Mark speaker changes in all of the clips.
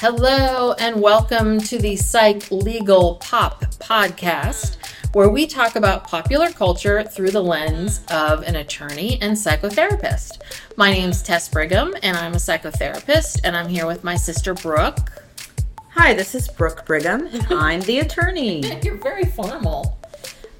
Speaker 1: Hello and welcome to the Psych Legal Pop podcast, where we talk about popular culture through the lens of an attorney and psychotherapist. My name's Tess Brigham, and I'm a psychotherapist, and I'm here with my sister Brooke.
Speaker 2: Hi, this is Brooke Brigham, and I'm the attorney.
Speaker 1: You're very formal.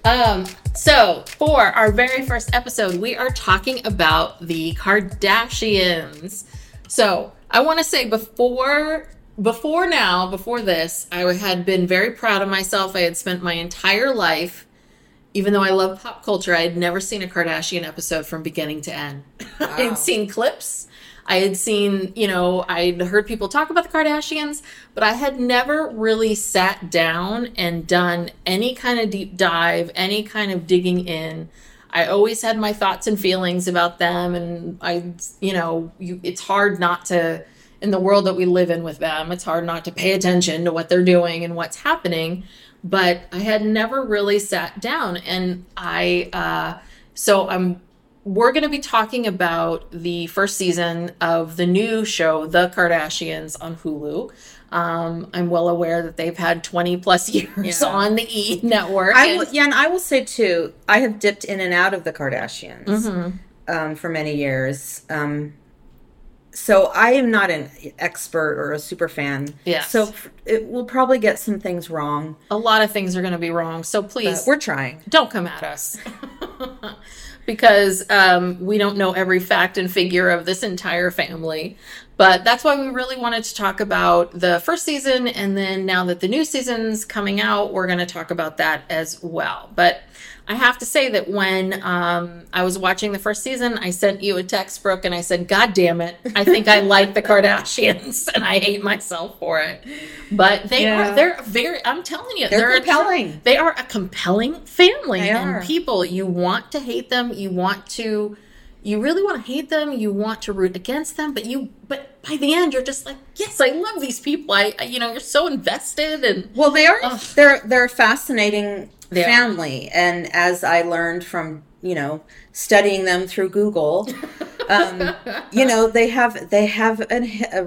Speaker 1: Um, so, for our very first episode, we are talking about the Kardashians. So, I want to say before before now, before this, I had been very proud of myself. I had spent my entire life, even though I love pop culture, I had never seen a Kardashian episode from beginning to end. I had seen clips. I had seen, you know, I'd heard people talk about the Kardashians, but I had never really sat down and done any kind of deep dive, any kind of digging in. I always had my thoughts and feelings about them, and I, you know, you, it's hard not to in the world that we live in with them. It's hard not to pay attention to what they're doing and what's happening. But I had never really sat down, and I uh, so I'm. We're going to be talking about the first season of the new show, The Kardashians, on Hulu. Um, I'm well aware that they've had 20 plus years
Speaker 2: Yeah.
Speaker 1: on the E network.
Speaker 2: I
Speaker 1: and-
Speaker 2: will, yeah, and I will say too, I have dipped in and out of the Kardashians
Speaker 1: Mm-hmm.
Speaker 2: um, for many years. Um, so I am not an expert or a super fan.
Speaker 1: Yeah.
Speaker 2: So it will probably get some things wrong.
Speaker 1: a lot of things are going to be wrong. So please,
Speaker 2: we're trying.
Speaker 1: don't come at us because um, we don't know every fact and figure of this entire family but that's why we really wanted to talk about the first season and then now that the new season's coming out we're going to talk about that as well but i have to say that when um, i was watching the first season i sent you a text brooke and i said god damn it i think i like the kardashians and i hate myself for it but they
Speaker 2: Yeah.
Speaker 1: are they're very i'm telling you
Speaker 2: They're
Speaker 1: a-
Speaker 2: compelling.
Speaker 1: they are a compelling family
Speaker 2: They
Speaker 1: and
Speaker 2: are.
Speaker 1: people you want to hate them you want to you really want to hate them you want to root against them but you but by the end you're just like yes i love these people i, I you know you're so invested and
Speaker 2: Well, they are.
Speaker 1: Ugh.
Speaker 2: They're they're a fascinating
Speaker 1: They are.
Speaker 2: family, and as I learned from you know studying them through Google, um, you know they have they have an, a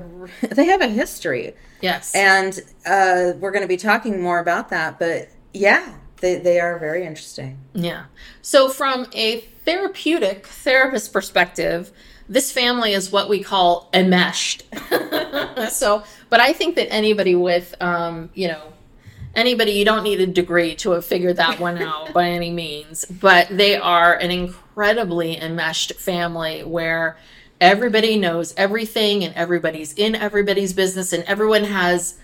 Speaker 2: they have a history,
Speaker 1: yes
Speaker 2: and uh, we're going to be talking more about that. But yeah, they they are very interesting.
Speaker 1: Yeah. So, from a therapeutic therapist perspective, this family is what we call enmeshed. so, but I think that anybody with, um, you know, anybody, you don't need a degree to have figured that one out by any means, but they are an incredibly enmeshed family where everybody knows everything and everybody's in everybody's business and everyone has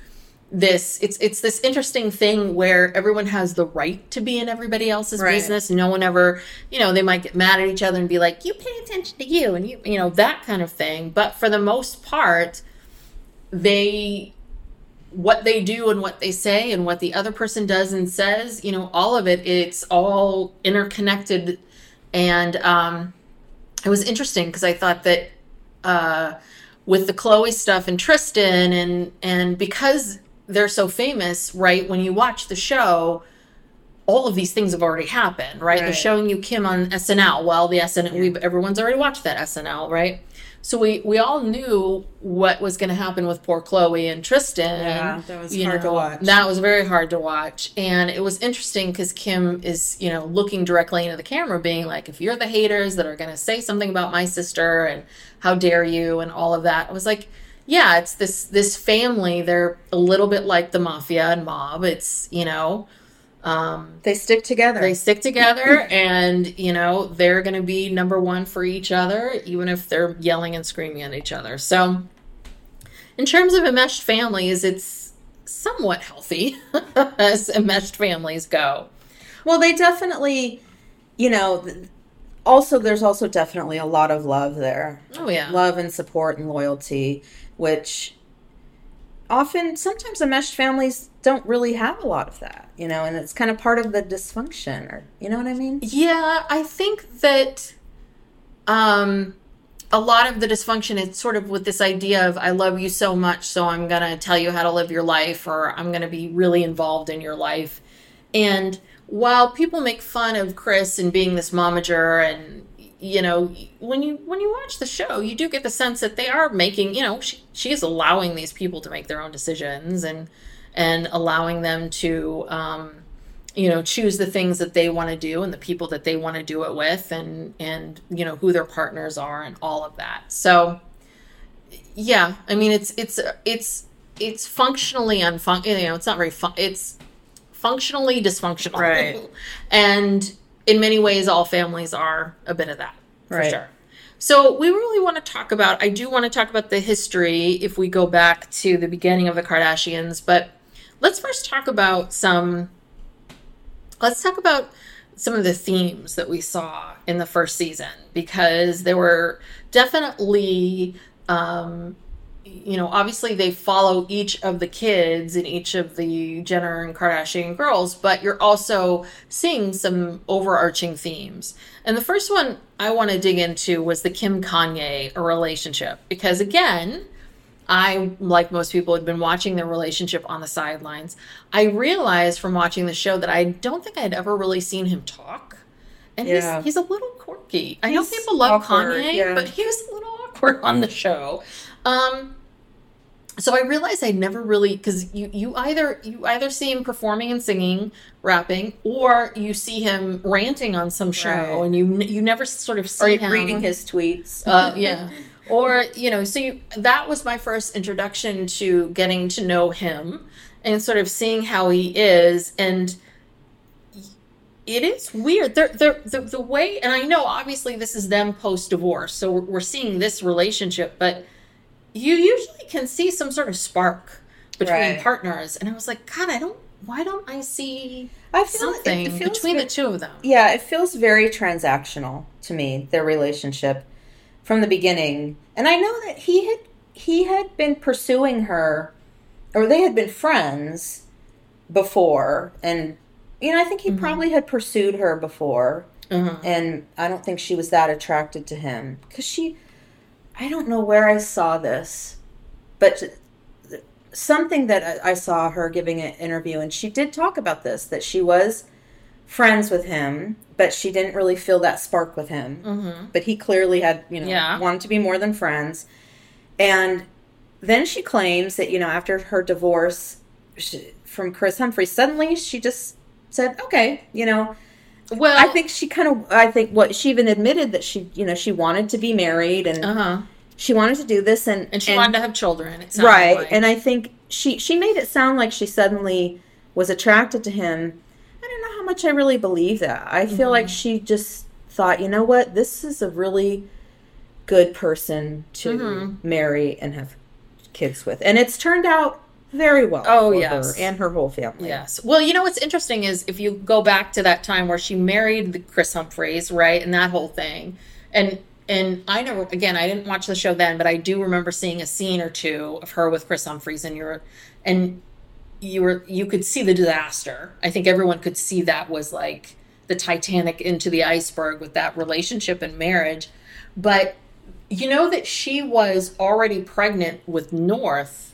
Speaker 1: this it's it's this interesting thing where everyone has the right to be in everybody else's
Speaker 2: Right.
Speaker 1: business. No one ever you know they might get mad at each other and be like you pay attention to you and you you know that kind of thing. But for the most part they what they do and what they say and what the other person does and says you know all of it it's all interconnected. And um it was interesting because I thought that uh, with the Khloé stuff and Tristan and and because they're so famous, right? When you watch the show, all of these things have already happened, right? They're showing you Kim on SNL. Well, the SNL, we everyone's already watched that SNL, right? So we we all knew what was going to happen with poor Khloé and Tristan.
Speaker 2: Yeah, that was
Speaker 1: you
Speaker 2: hard to watch.
Speaker 1: That was very hard to watch, and it was interesting because Kim is, you know, looking directly into the camera, being like, "If you're the haters that are going to say something about my sister, and how dare you, and all of that," I was like, "Yeah, it's this this family. They're a little bit like the mafia and mob. It's you know."
Speaker 2: Um, they stick together.
Speaker 1: they stick together and you know they're going to be number one for each other even if they're yelling and screaming at each other so in terms of enmeshed families it's somewhat healthy as enmeshed families go
Speaker 2: Well, they definitely, you know, th- also there's also definitely a lot of love there.
Speaker 1: oh yeah
Speaker 2: Love and support and loyalty, which often sometimes enmeshed families don't really have a lot of that, you know, and it's kind of part of the dysfunction or you know what I mean?
Speaker 1: Yeah, I think that um a lot of the dysfunction is sort of with this idea of I love you so much, so I'm going to tell you how to live your life or I'm going to be really involved in your life. And while people make fun of Kris and being this momager and you know when you when you watch the show you do get the sense that they are making you know she, she is allowing these people to make their own decisions and and allowing them to um you know choose the things that they want to do and the people that they want to do it with and and you know who their partners are and all of that so yeah i mean it's it's it's it's functionally unfun you know it's not very fun it's functionally dysfunctional
Speaker 2: Right.
Speaker 1: and in many ways all families are a bit of that for
Speaker 2: Right.
Speaker 1: sure so we really want to talk about i do want to talk about the history if we go back to the beginning of the kardashians but let's first talk about some let's talk about some of the themes that we saw in the first season because there were definitely um you know obviously they follow each of the kids and each of the Jenner and Kardashian girls but you're also seeing some overarching themes and the first one I want to dig into was the Kim Kanye relationship because again I, like most people, had been watching their relationship on the sidelines. I realized from watching the show that I don't think I'd ever really seen him talk. And
Speaker 2: Yeah.
Speaker 1: he's, he's a little quirky. I know people love
Speaker 2: awkward,
Speaker 1: Kanye,
Speaker 2: yeah.
Speaker 1: but he was a little awkward on the show. Um, so I realized I never really because you you either you either see him performing and singing, rapping, or you see him ranting on some show,
Speaker 2: Right.
Speaker 1: and you you never sort of see him
Speaker 2: reading his tweets.
Speaker 1: uh, yeah. Or, you know, so you, that was my first introduction to getting to know him and sort of seeing how he is. And it is weird. They're, they're, the, the way, and I know obviously this is them post divorce. So we're, we're seeing this relationship, but you usually can see some sort of spark between
Speaker 2: Right.
Speaker 1: partners. And I was like, God, I don't, why don't I see
Speaker 2: I feel
Speaker 1: something
Speaker 2: it feels
Speaker 1: between the two of them?
Speaker 2: Yeah, it feels very transactional to me, their relationship from the beginning. And I know that he had he had been pursuing her or they had been friends before and you know, I think he probably had pursued her before.
Speaker 1: Uh-huh.
Speaker 2: And I don't think she was that attracted to him cuz she I don't know where I saw this, but something that I saw her giving an interview and she did talk about this that she was friends with him, but she didn't really feel that spark with him. Mm-hmm. But he clearly had, you know,
Speaker 1: Yeah.
Speaker 2: wanted to be more than friends. And then she claims that, you know, after her divorce she, from Kris Humphrey, suddenly she just said, okay, you know,
Speaker 1: Well,
Speaker 2: I think she kind of, I think what she even admitted that she, you know, she wanted to be married and
Speaker 1: uh huh.
Speaker 2: she wanted to do this and,
Speaker 1: And she wanted to have children.
Speaker 2: Right
Speaker 1: like.
Speaker 2: and i think she she made it sound like she suddenly was attracted to him i don't know how much i really believe that i feel like she just thought you know what this is a really good person to marry and have kids with and it's turned out very well
Speaker 1: Oh, yes.
Speaker 2: and her whole family
Speaker 1: Yes. Well, you know what's interesting is if you go back to that time where she married the Kris Humphries, right, and that whole thing, and and I never again I didn't watch the show then, but I do remember seeing a scene or two of her with Kris Humphries, and you're and you were you could see the disaster. I think everyone could see that was like the Titanic into the iceberg with that relationship and marriage. but you know that she was already pregnant with North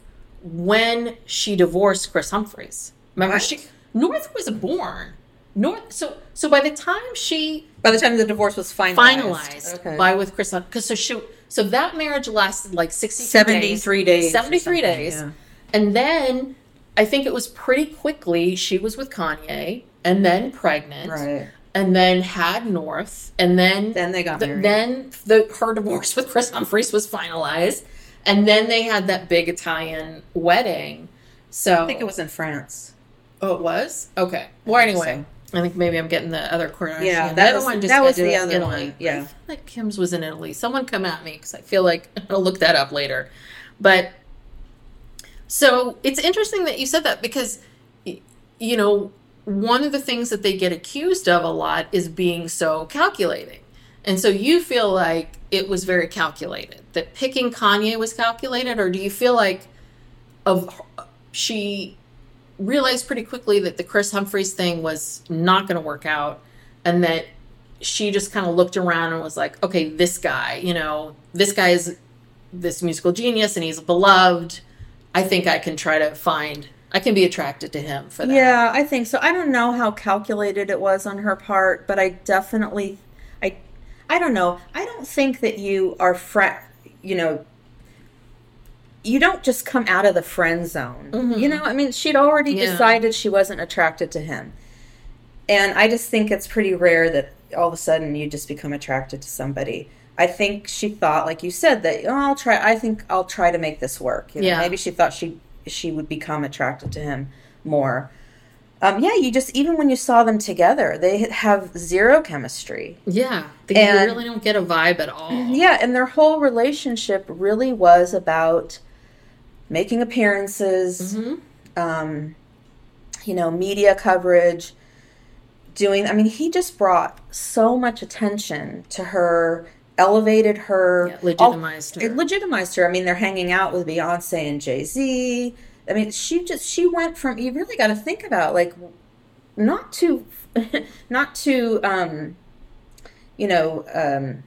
Speaker 1: when she divorced Kris Humphries. Remember,
Speaker 2: What?
Speaker 1: she North was born. North. So so by the time she
Speaker 2: By the time the divorce was finalized.
Speaker 1: finalized
Speaker 2: Okay.
Speaker 1: by with Kris, because so she so that marriage lasted like sixty
Speaker 2: 73 days
Speaker 1: seventy three days,
Speaker 2: yeah.
Speaker 1: and then I think it was pretty quickly she was with Kanye and then pregnant,
Speaker 2: Right.
Speaker 1: and then had North, and then
Speaker 2: Then they got
Speaker 1: the-
Speaker 2: married.
Speaker 1: then the her divorce with Kris Humphries was finalized, and then they had that big Italian wedding. So
Speaker 2: I think it was in France.
Speaker 1: Oh, it was okay. Well, anyway,
Speaker 2: so.
Speaker 1: I think maybe I'm getting the other Kardashian.
Speaker 2: Yeah,
Speaker 1: the
Speaker 2: that
Speaker 1: other
Speaker 2: was-
Speaker 1: one just
Speaker 2: that was the other
Speaker 1: Italy.
Speaker 2: one, yeah.
Speaker 1: I feel like Kim's was in Italy. Someone come at me because I feel like I'll look that up later. But so it's interesting that you said that because you know one of the things that they get accused of a lot is being so calculating. And so you feel like it was very calculated. That picking Kanye was calculated or do you feel like of she realized pretty quickly that the Kris Humphries thing was not going to work out and that she just kind of looked around and was like, okay, this guy, you know, this guy is this musical genius and he's beloved. I think I can try to find, I can be attracted to him for that.
Speaker 2: Yeah, I think so. I don't know how calculated it was on her part, but I definitely, I, don't know. I don't think that you are friend, you know, you don't just come out of the friend zone. Mm-hmm. You know, I mean, she'd already
Speaker 1: Yeah.
Speaker 2: decided she wasn't attracted to him, and I just think it's pretty rare that all of a sudden you just become attracted to somebody. I think she thought, like you said, that oh, I'll try. I think I'll try to make this work. You know,
Speaker 1: Yeah.
Speaker 2: Maybe she thought she she would become attracted to him more. Um, yeah, you just even when you saw them together, they have zero chemistry.
Speaker 1: Yeah. They
Speaker 2: And-
Speaker 1: really don't get a vibe at all.
Speaker 2: Yeah, and their whole relationship really was about making appearances, um, you know, media coverage, doing. I mean, he just brought so much attention to her, elevated her,
Speaker 1: Yeah, legitimized her.
Speaker 2: It legitimized her. I mean, they're hanging out with Beyonce and Jay Z. I mean, she just she went from. You really got to think about like, not to, not to, um, you know, um,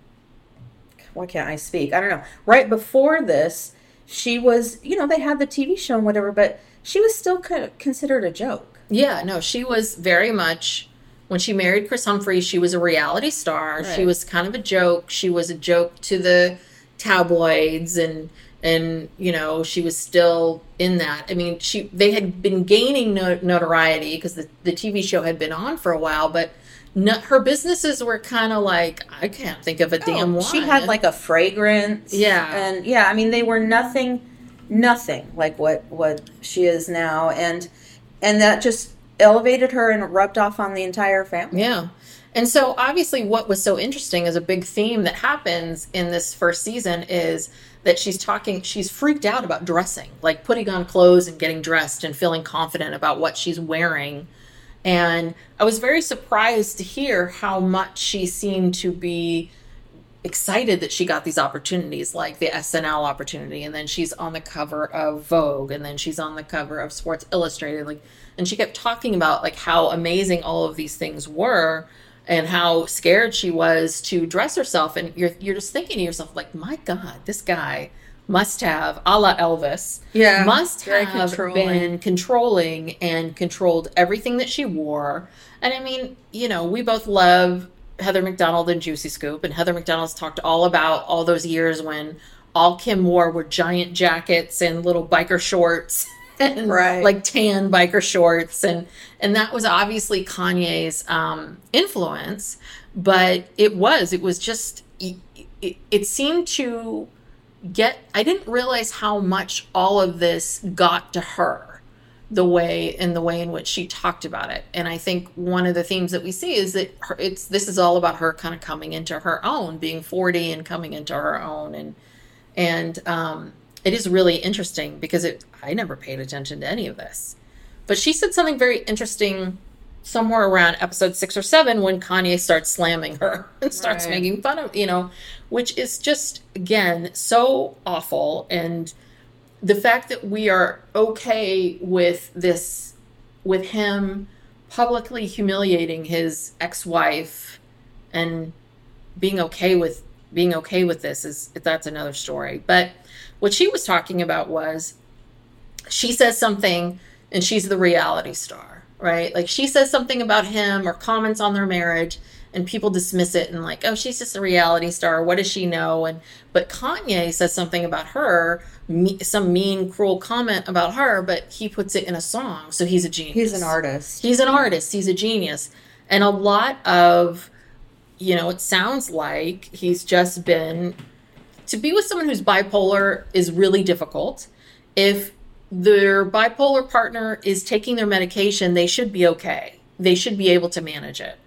Speaker 2: why can't I speak? I don't know. Right before this, she was, you know, they had the TV show and whatever, but she was still co- considered a joke.
Speaker 1: Yeah, no, she was very much when she married Kris Humphries, she was a reality star. She was kind of a joke. She was a joke to the tabloids and and you know, she was still in that. I mean, she they had been gaining no, notoriety because the the TV show had been on for a while, but no, her businesses were kind of like I can't think of a damn one
Speaker 2: She had like a fragrance.
Speaker 1: Yeah.
Speaker 2: And yeah, I mean they were nothing nothing like what what she is now and and that just elevated her and rubbed off on the entire family.
Speaker 1: Yeah. And so obviously what was so interesting is a big theme that happens in this first season is that she's talking she's freaked out about dressing, like putting on clothes and getting dressed and feeling confident about what she's wearing. And I was very surprised to hear how much she seemed to be excited that she got these opportunities like the SNL opportunity and then she's on the cover of Vogue and then she's on the cover of Sports Illustrated like and she kept talking about like how amazing all of these things were and how scared she was to dress herself. And you're you're just thinking to yourself like my god this guy must have a la Elvis
Speaker 2: Yeah,
Speaker 1: must have
Speaker 2: controlling.
Speaker 1: been controlling and controlled everything that she wore. And I mean you know we both love Heather McDonald and Juicy Scoop, and Heather McDonald's talked all about all those years when all Kim wore were giant jackets and little biker shorts and
Speaker 2: Right.
Speaker 1: like tan biker shorts and and that was obviously Kanye's um, influence, but it was it was just it, it, it seemed to get I didn't realize how much all of this got to her the way in the way in which she talked about it and i think one of the themes that we see is that her, it's this is all about her kind of coming into her own being 40 and coming into her own and and um it is really interesting because it i never paid attention to any of this but she said something very interesting somewhere around episode six or seven when Kanye starts slamming her and starts
Speaker 2: Right.
Speaker 1: making fun of, you know, which is just, again, so awful. And the fact that we are okay with this, with him publicly humiliating his ex wife and being okay with being okay with this is that's another story. But what she was talking about was she says something and she's the reality star, right? Like she says something about him or comments on their marriage and people dismiss it and like, oh, she's just a reality star. What does she know? And but Kanye says something about her, me, some mean, cruel comment about her, but he puts it in a song, so he's a genius.
Speaker 2: He's an artist.
Speaker 1: He's an artist. He's a genius, and a lot of, you know, it sounds like he's just been to be with someone who's bipolar is really difficult. If their bipolar partner is taking their medication, they should be okay. They should be able to manage it.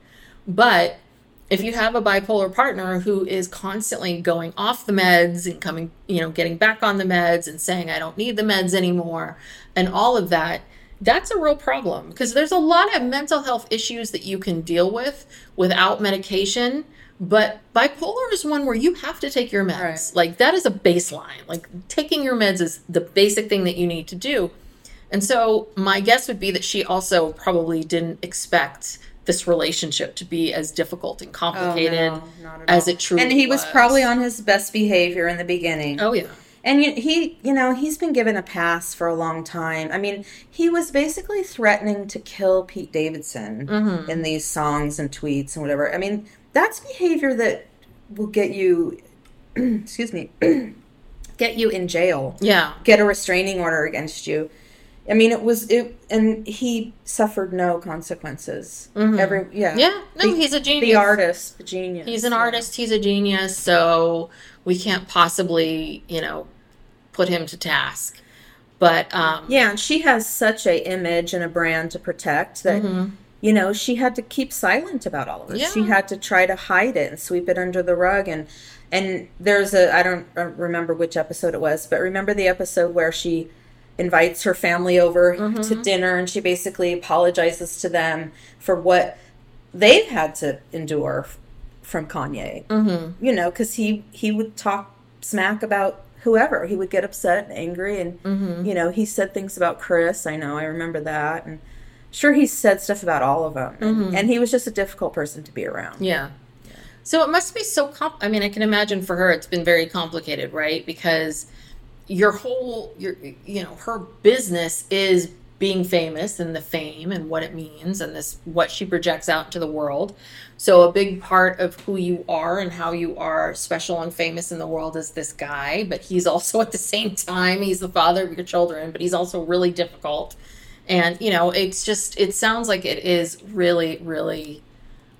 Speaker 1: But if you have a bipolar partner who is constantly going off the meds and coming, you know, getting back on the meds and saying, I don't need the meds anymore, and all of that, that's a real problem because there's a lot of mental health issues that you can deal with without medication. But bipolar is one where you have to take your meds. Right. Like, that is a baseline. Like, taking your meds is the basic thing that you need to do. And so, my guess would be that she also probably didn't expect this relationship to be as difficult and complicated oh, no, as it truly is.
Speaker 2: and he
Speaker 1: was.
Speaker 2: was probably on his best behavior in the beginning
Speaker 1: oh yeah
Speaker 2: and he you know he's been given a pass for a long time i mean he was basically threatening to kill pete davidson mm-hmm. in these songs and tweets and whatever i mean that's behavior that will get you excuse me get you in jail
Speaker 1: yeah
Speaker 2: get a restraining order against you I mean, it was it, and he suffered no consequences. Mm-hmm. Every yeah,
Speaker 1: yeah. No, the, he's a genius.
Speaker 2: The artist, the genius.
Speaker 1: He's an yeah. artist. He's a genius. So we can't possibly, you know, put him to task. But um,
Speaker 2: yeah, and she has such a image and a brand to protect that. Mm-hmm. You know, she had to keep silent about all of it. Yeah. She had to try to hide it and sweep it under the rug. And and there's a I don't remember which episode it was, but remember the episode where she invites her family over mm-hmm. to dinner and she basically apologizes to them for what they've had to endure from Kanye. Mm-hmm. You know, because he he would talk smack about whoever. He would get upset and angry, and mm-hmm. you know, he said things about Kris. I know, I remember that, and sure, he said stuff about all of them, mm-hmm. and he was just a difficult person to be around.
Speaker 1: Yeah. So it must be so. Comp- I mean, I can imagine for her, it's been very complicated, right? Because your whole your you know her business is being famous and the fame and what it means and this what she projects out to the world so a big part of who you are and how you are special and famous in the world is this guy but he's also at the same time he's the father of your children but he's also really difficult and you know it's just it sounds like it is really really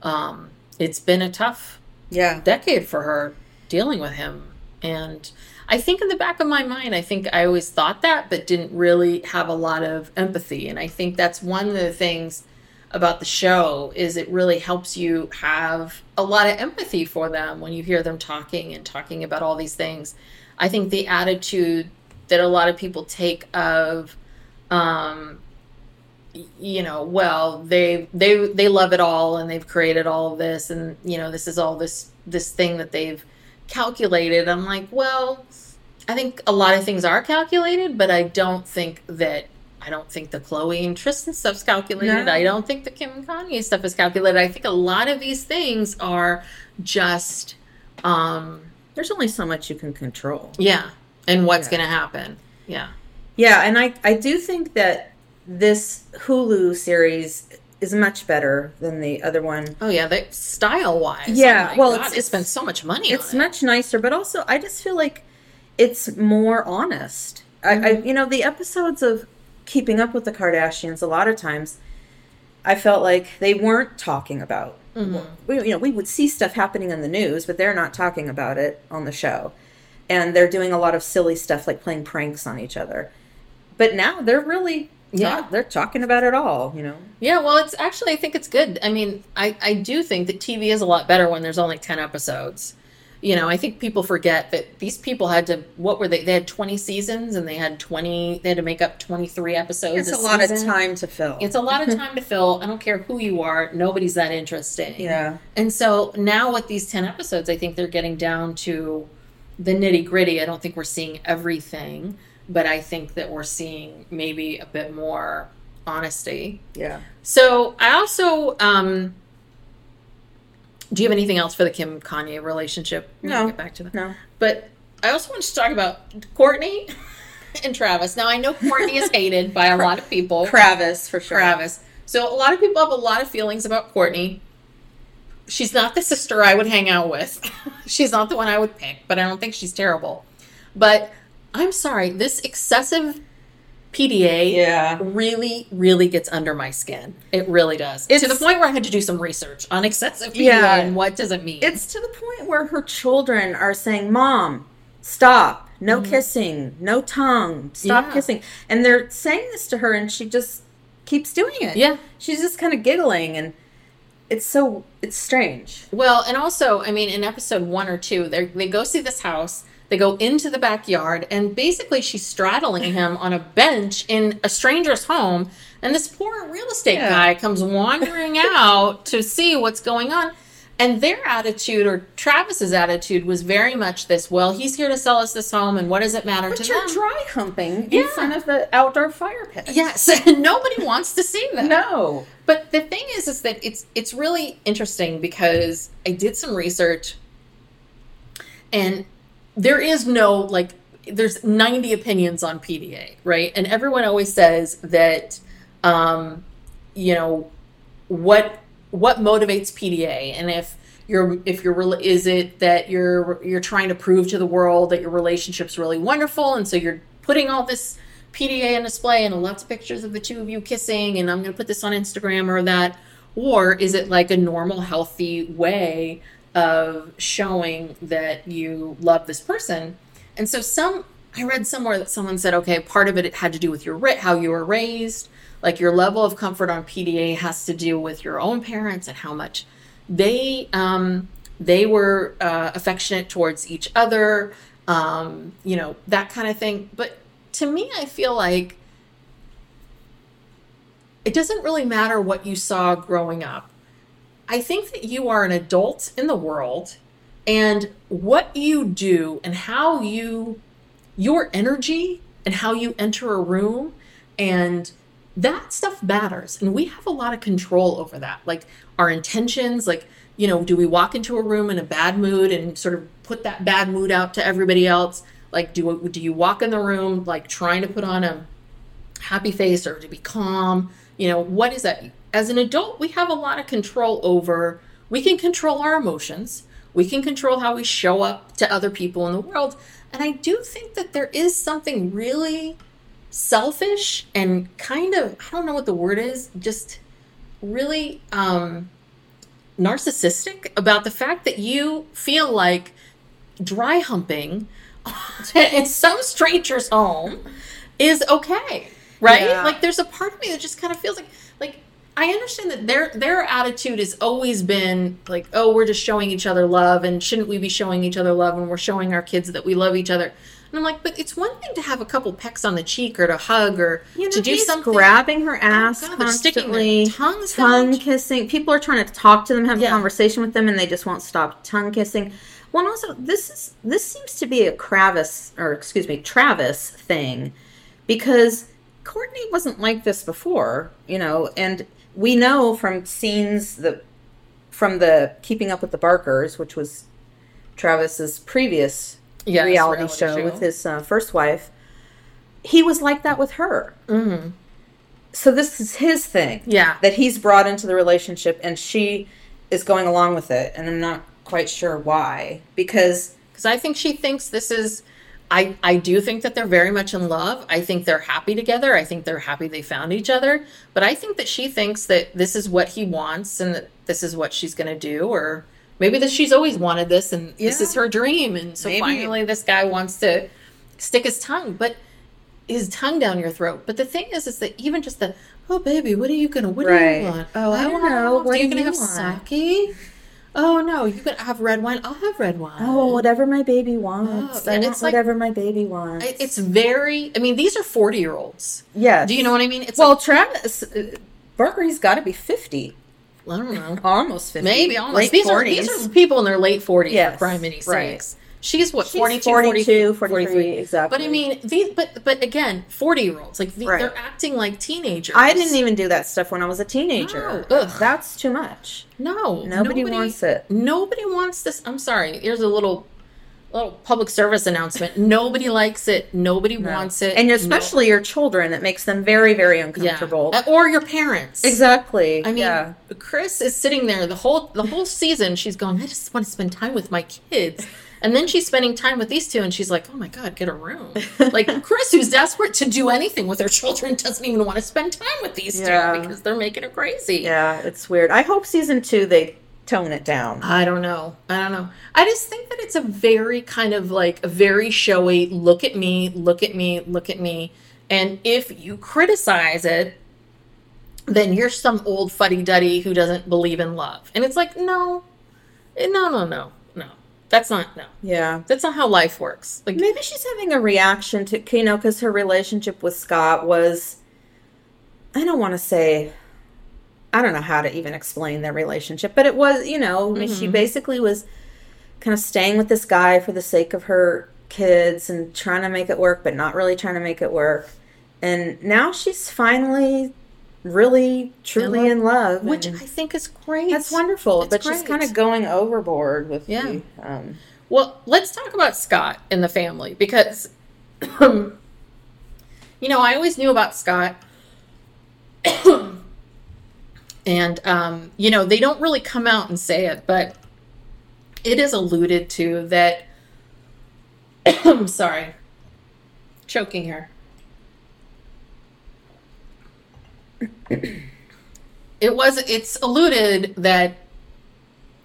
Speaker 1: um it's been a tough
Speaker 2: yeah
Speaker 1: decade for her dealing with him and I think in the back of my mind, I think I always thought that, but didn't really have a lot of empathy. And I think that's one of the things about the show is it really helps you have a lot of empathy for them when you hear them talking and talking about all these things. I think the attitude that a lot of people take of um, you know well they they they love it all and they've created all of this and you know this is all this this thing that they've calculated i'm like well I think a lot of things are calculated, but I don't think that I don't think the khloé and Tristan stuff's calculated. No. I don't think the Kim and Kanye stuff is calculated. I think a lot of these things are just um
Speaker 2: there's only so much you can control.
Speaker 1: Yeah. And what's yeah. going to happen. Yeah.
Speaker 2: Yeah, and I I do think that this Hulu series is much better than the other one.
Speaker 1: Oh yeah, style wise.
Speaker 2: Yeah,
Speaker 1: oh
Speaker 2: well,
Speaker 1: God, it's, it's spent so much money.
Speaker 2: It's much nicer, but also I just feel like it's more honest. Mm-hmm. I, I, mm-hmm. you know, the episodes of Keeping Up with the Kardashians, a lot of times, I felt like they weren't talking about. Mm-hmm. We, you know, we would see stuff happening in the news, but they're not talking about it on the show, and they're doing a lot of silly stuff like playing pranks on each other. But now they're really yeah they're talking about it all you know
Speaker 1: yeah well it's actually i think it's good i mean i i do think that tv is a lot better when there's only 10 episodes you know, I think people forget that these people had to what were they? They had 20 seasons and they had 20 they had to make up 23 episodes.
Speaker 2: It's a, a lot of time to fill.
Speaker 1: It's a lot of time to fill. I don't care who you are, nobody's that interesting.
Speaker 2: Yeah.
Speaker 1: And so now with these 10 episodes, I think they're getting down to the nitty-gritty. I don't think we're seeing everything, but I think that we're seeing maybe a bit more honesty.
Speaker 2: Yeah.
Speaker 1: So, I also um Do you have anything else for the Kim Kanye relationship?
Speaker 2: No.
Speaker 1: get back to that.
Speaker 2: No.
Speaker 1: But I also want to talk about Kourtney and Travis. Now I know Kourtney is hated by a lot of people.
Speaker 2: Travis for sure.
Speaker 1: Travis. So a lot of people have a lot of feelings about Kourtney. She's not the sister I would hang out with. she's not the one I would pick, but I don't think she's terrible. But I'm sorry, this excessive PDA
Speaker 2: Yeah.
Speaker 1: really, really gets under my skin. It really does.
Speaker 2: It's, to
Speaker 1: the point where I had to do some research on excessive PDA
Speaker 2: Yeah.
Speaker 1: and what does it mean.
Speaker 2: It's to the point where her children are saying, "Mom, stop! No kissing, no tongue, stop
Speaker 1: Mm-hmm. Yeah.
Speaker 2: kissing." And they're saying this to her, and she just keeps doing it.
Speaker 1: Yeah.
Speaker 2: she's just kind of giggling, and it's so it's strange.
Speaker 1: Well, and also, I mean, in episode one or two, they they go see this house. They go into the backyard, and basically, she's straddling him on a bench in a stranger's home. And this poor real estate
Speaker 2: Yeah.
Speaker 1: guy comes wandering out to see what's going on. And their attitude, or Travis's attitude, was very much this: "Well, he's here to sell us this home, and what does it matter
Speaker 2: But
Speaker 1: to
Speaker 2: you're
Speaker 1: them?"
Speaker 2: dry humping
Speaker 1: Yeah.
Speaker 2: in front of the outdoor fire pit.
Speaker 1: yes, nobody wants to see that.
Speaker 2: No.
Speaker 1: But the thing is, is that it's it's really interesting because I did some research, and there is no like there's 90 opinions on PDA, right? And everyone always says that, um, you know, what what motivates PDA, and if you're if you're is it that you're you're trying to prove to the world that your relationship's really wonderful, and so you're putting all this PDA on display and lots of pictures of the two of you kissing, and I'm going to put this on Instagram or that, or is it like a normal, healthy way of showing that you love this person? And so some I read somewhere that someone said, okay, part of it, it had to do with your ri- how you were raised, like your level of comfort on PDA has to do with your own parents and how much they um, they were uh, affectionate towards each other, um, you know that kind of thing. But to me, I feel like it doesn't really matter what you saw growing up. I think that you are an adult in the world, and what you do and how you your energy and how you enter a room and that stuff matters and we have a lot of control over that like our intentions like you know do we walk into a room in a bad mood and sort of put that bad mood out to everybody else? Like do do you walk in the room like trying to put on a happy face or to be calm? You know what is that as an adult we have a lot of control over we can control our emotions we can control how we show up to other people in the world and i do think that there is something really selfish and kind of i don't know what the word is just really um narcissistic about the fact that you feel like dry humping in some stranger's home is okay right
Speaker 2: Yeah.
Speaker 1: like there's a part of me that just kind of feels like like i understand that their their attitude has always been like oh we're just showing each other love and shouldn't we be showing each other love and we're showing our kids that we love each other and i'm like but it's one thing to have a couple pecks on the cheek or to hug or
Speaker 2: You know,
Speaker 1: to do something
Speaker 2: grabbing her oh, ass
Speaker 1: God, they're sticking their
Speaker 2: constantly,
Speaker 1: tongues
Speaker 2: tongue
Speaker 1: out.
Speaker 2: kissing. People are trying to talk to them, have
Speaker 1: Yeah.
Speaker 2: a conversation with them, and they just won't stop tongue kissing. Well, and also this is this seems to be a Kravis or excuse me Travis thing because Kourtney wasn't like this before, you know, and we know from scenes that from the Keeping Up with the Barkers, which was Travis's previous
Speaker 1: Yes,
Speaker 2: reality,
Speaker 1: reality
Speaker 2: show,
Speaker 1: show.
Speaker 2: with his uh, first wife, he was like that with her. Mm-hmm. So this is his thing,
Speaker 1: Yeah.
Speaker 2: that he's brought into the relationship, and she is going along with it, and I'm not quite sure why because
Speaker 1: because I think she thinks this is. I I do think that they're very much in love. I think they're happy together. I think they're happy they found each other. But I think that she thinks that this is what he wants and that this is what she's going to do, or maybe that she's always wanted this and this is her dream, and so
Speaker 2: Maybe.
Speaker 1: finally this guy wants to stick his tongue, but his tongue down your throat. But the thing is, is that even just the oh baby, what are you gonna what do you want? Oh,
Speaker 2: I
Speaker 1: I,
Speaker 2: don't know. What
Speaker 1: Are you gonna
Speaker 2: you
Speaker 1: have
Speaker 2: want?
Speaker 1: sake? Oh no, you gonna have red wine? I'll have red wine.
Speaker 2: oh, whatever my baby wants,
Speaker 1: Oh,
Speaker 2: I
Speaker 1: and
Speaker 2: want
Speaker 1: it's like-
Speaker 2: whatever my baby wants.
Speaker 1: It's very. I mean, these are forty-year-olds.
Speaker 2: Yeah.
Speaker 1: Do you know what I mean? It's
Speaker 2: well,
Speaker 1: like,
Speaker 2: Travis uh, Barker, he's got to be fifty,
Speaker 1: I don't know.
Speaker 2: almost fifty,
Speaker 1: Maybe almost.
Speaker 2: late
Speaker 1: These are
Speaker 2: forties.
Speaker 1: these are people in their late forties
Speaker 2: Yes,
Speaker 1: for criminy
Speaker 2: right.
Speaker 1: sakes. She's what,
Speaker 2: She's
Speaker 1: 42,
Speaker 2: 42,
Speaker 1: 43,
Speaker 2: 43, exactly.
Speaker 1: But I mean, these, but but again, 40 year olds, like the,
Speaker 2: Right.
Speaker 1: they're acting like teenagers.
Speaker 2: I didn't even do that stuff when I was a teenager.
Speaker 1: No, ugh.
Speaker 2: That's too much.
Speaker 1: No,
Speaker 2: Nobody wants it.
Speaker 1: Nobody wants this. I'm sorry. Here's a little little public service announcement. Nobody likes it. Nobody wants it.
Speaker 2: And
Speaker 1: No-
Speaker 2: especially your children, it makes them very, very uncomfortable.
Speaker 1: Uh, or your parents.
Speaker 2: Exactly.
Speaker 1: I mean,
Speaker 2: yeah.
Speaker 1: Kris is sitting there the whole the whole season. She's going, I just want to spend time with my kids. And then she's spending time with these two, and she's like, "Oh my god, get a room!" Like Kris, who's desperate to do anything with her children, doesn't even want to spend time with these
Speaker 2: Yeah.
Speaker 1: two because they're making her crazy.
Speaker 2: Yeah, it's weird. I hope season two they tone it down.
Speaker 1: I don't know. I don't know. I just think that it's a very kind of like a very showy look at me, look at me, look at me. And if you criticize it, then you're some old fuddy duddy who doesn't believe in love. And it's like, no, no, no, no, no. That's not, no.
Speaker 2: Yeah.
Speaker 1: That's not how life works. Like,
Speaker 2: Maybe she's having a reaction to, you know, because her relationship with Scott was, I don't want to say, I don't know how to even explain their relationship, but it was, you know, I mean, she mm-hmm. basically was kind of staying with this guy for the sake of her kids and trying to make it work, but not really trying to make it work. And now she's finally really, truly in love.
Speaker 1: which I think is great.
Speaker 2: that's wonderful,
Speaker 1: It's
Speaker 2: but she's kind of going overboard with
Speaker 1: Yeah.
Speaker 2: the, um,
Speaker 1: Well, let's talk about Scott and the family because, you know, I always knew about Scott. and, um, you know, they don't really come out and say it, but it is alluded to that. I'm sorry, choking here. It was, it's alluded that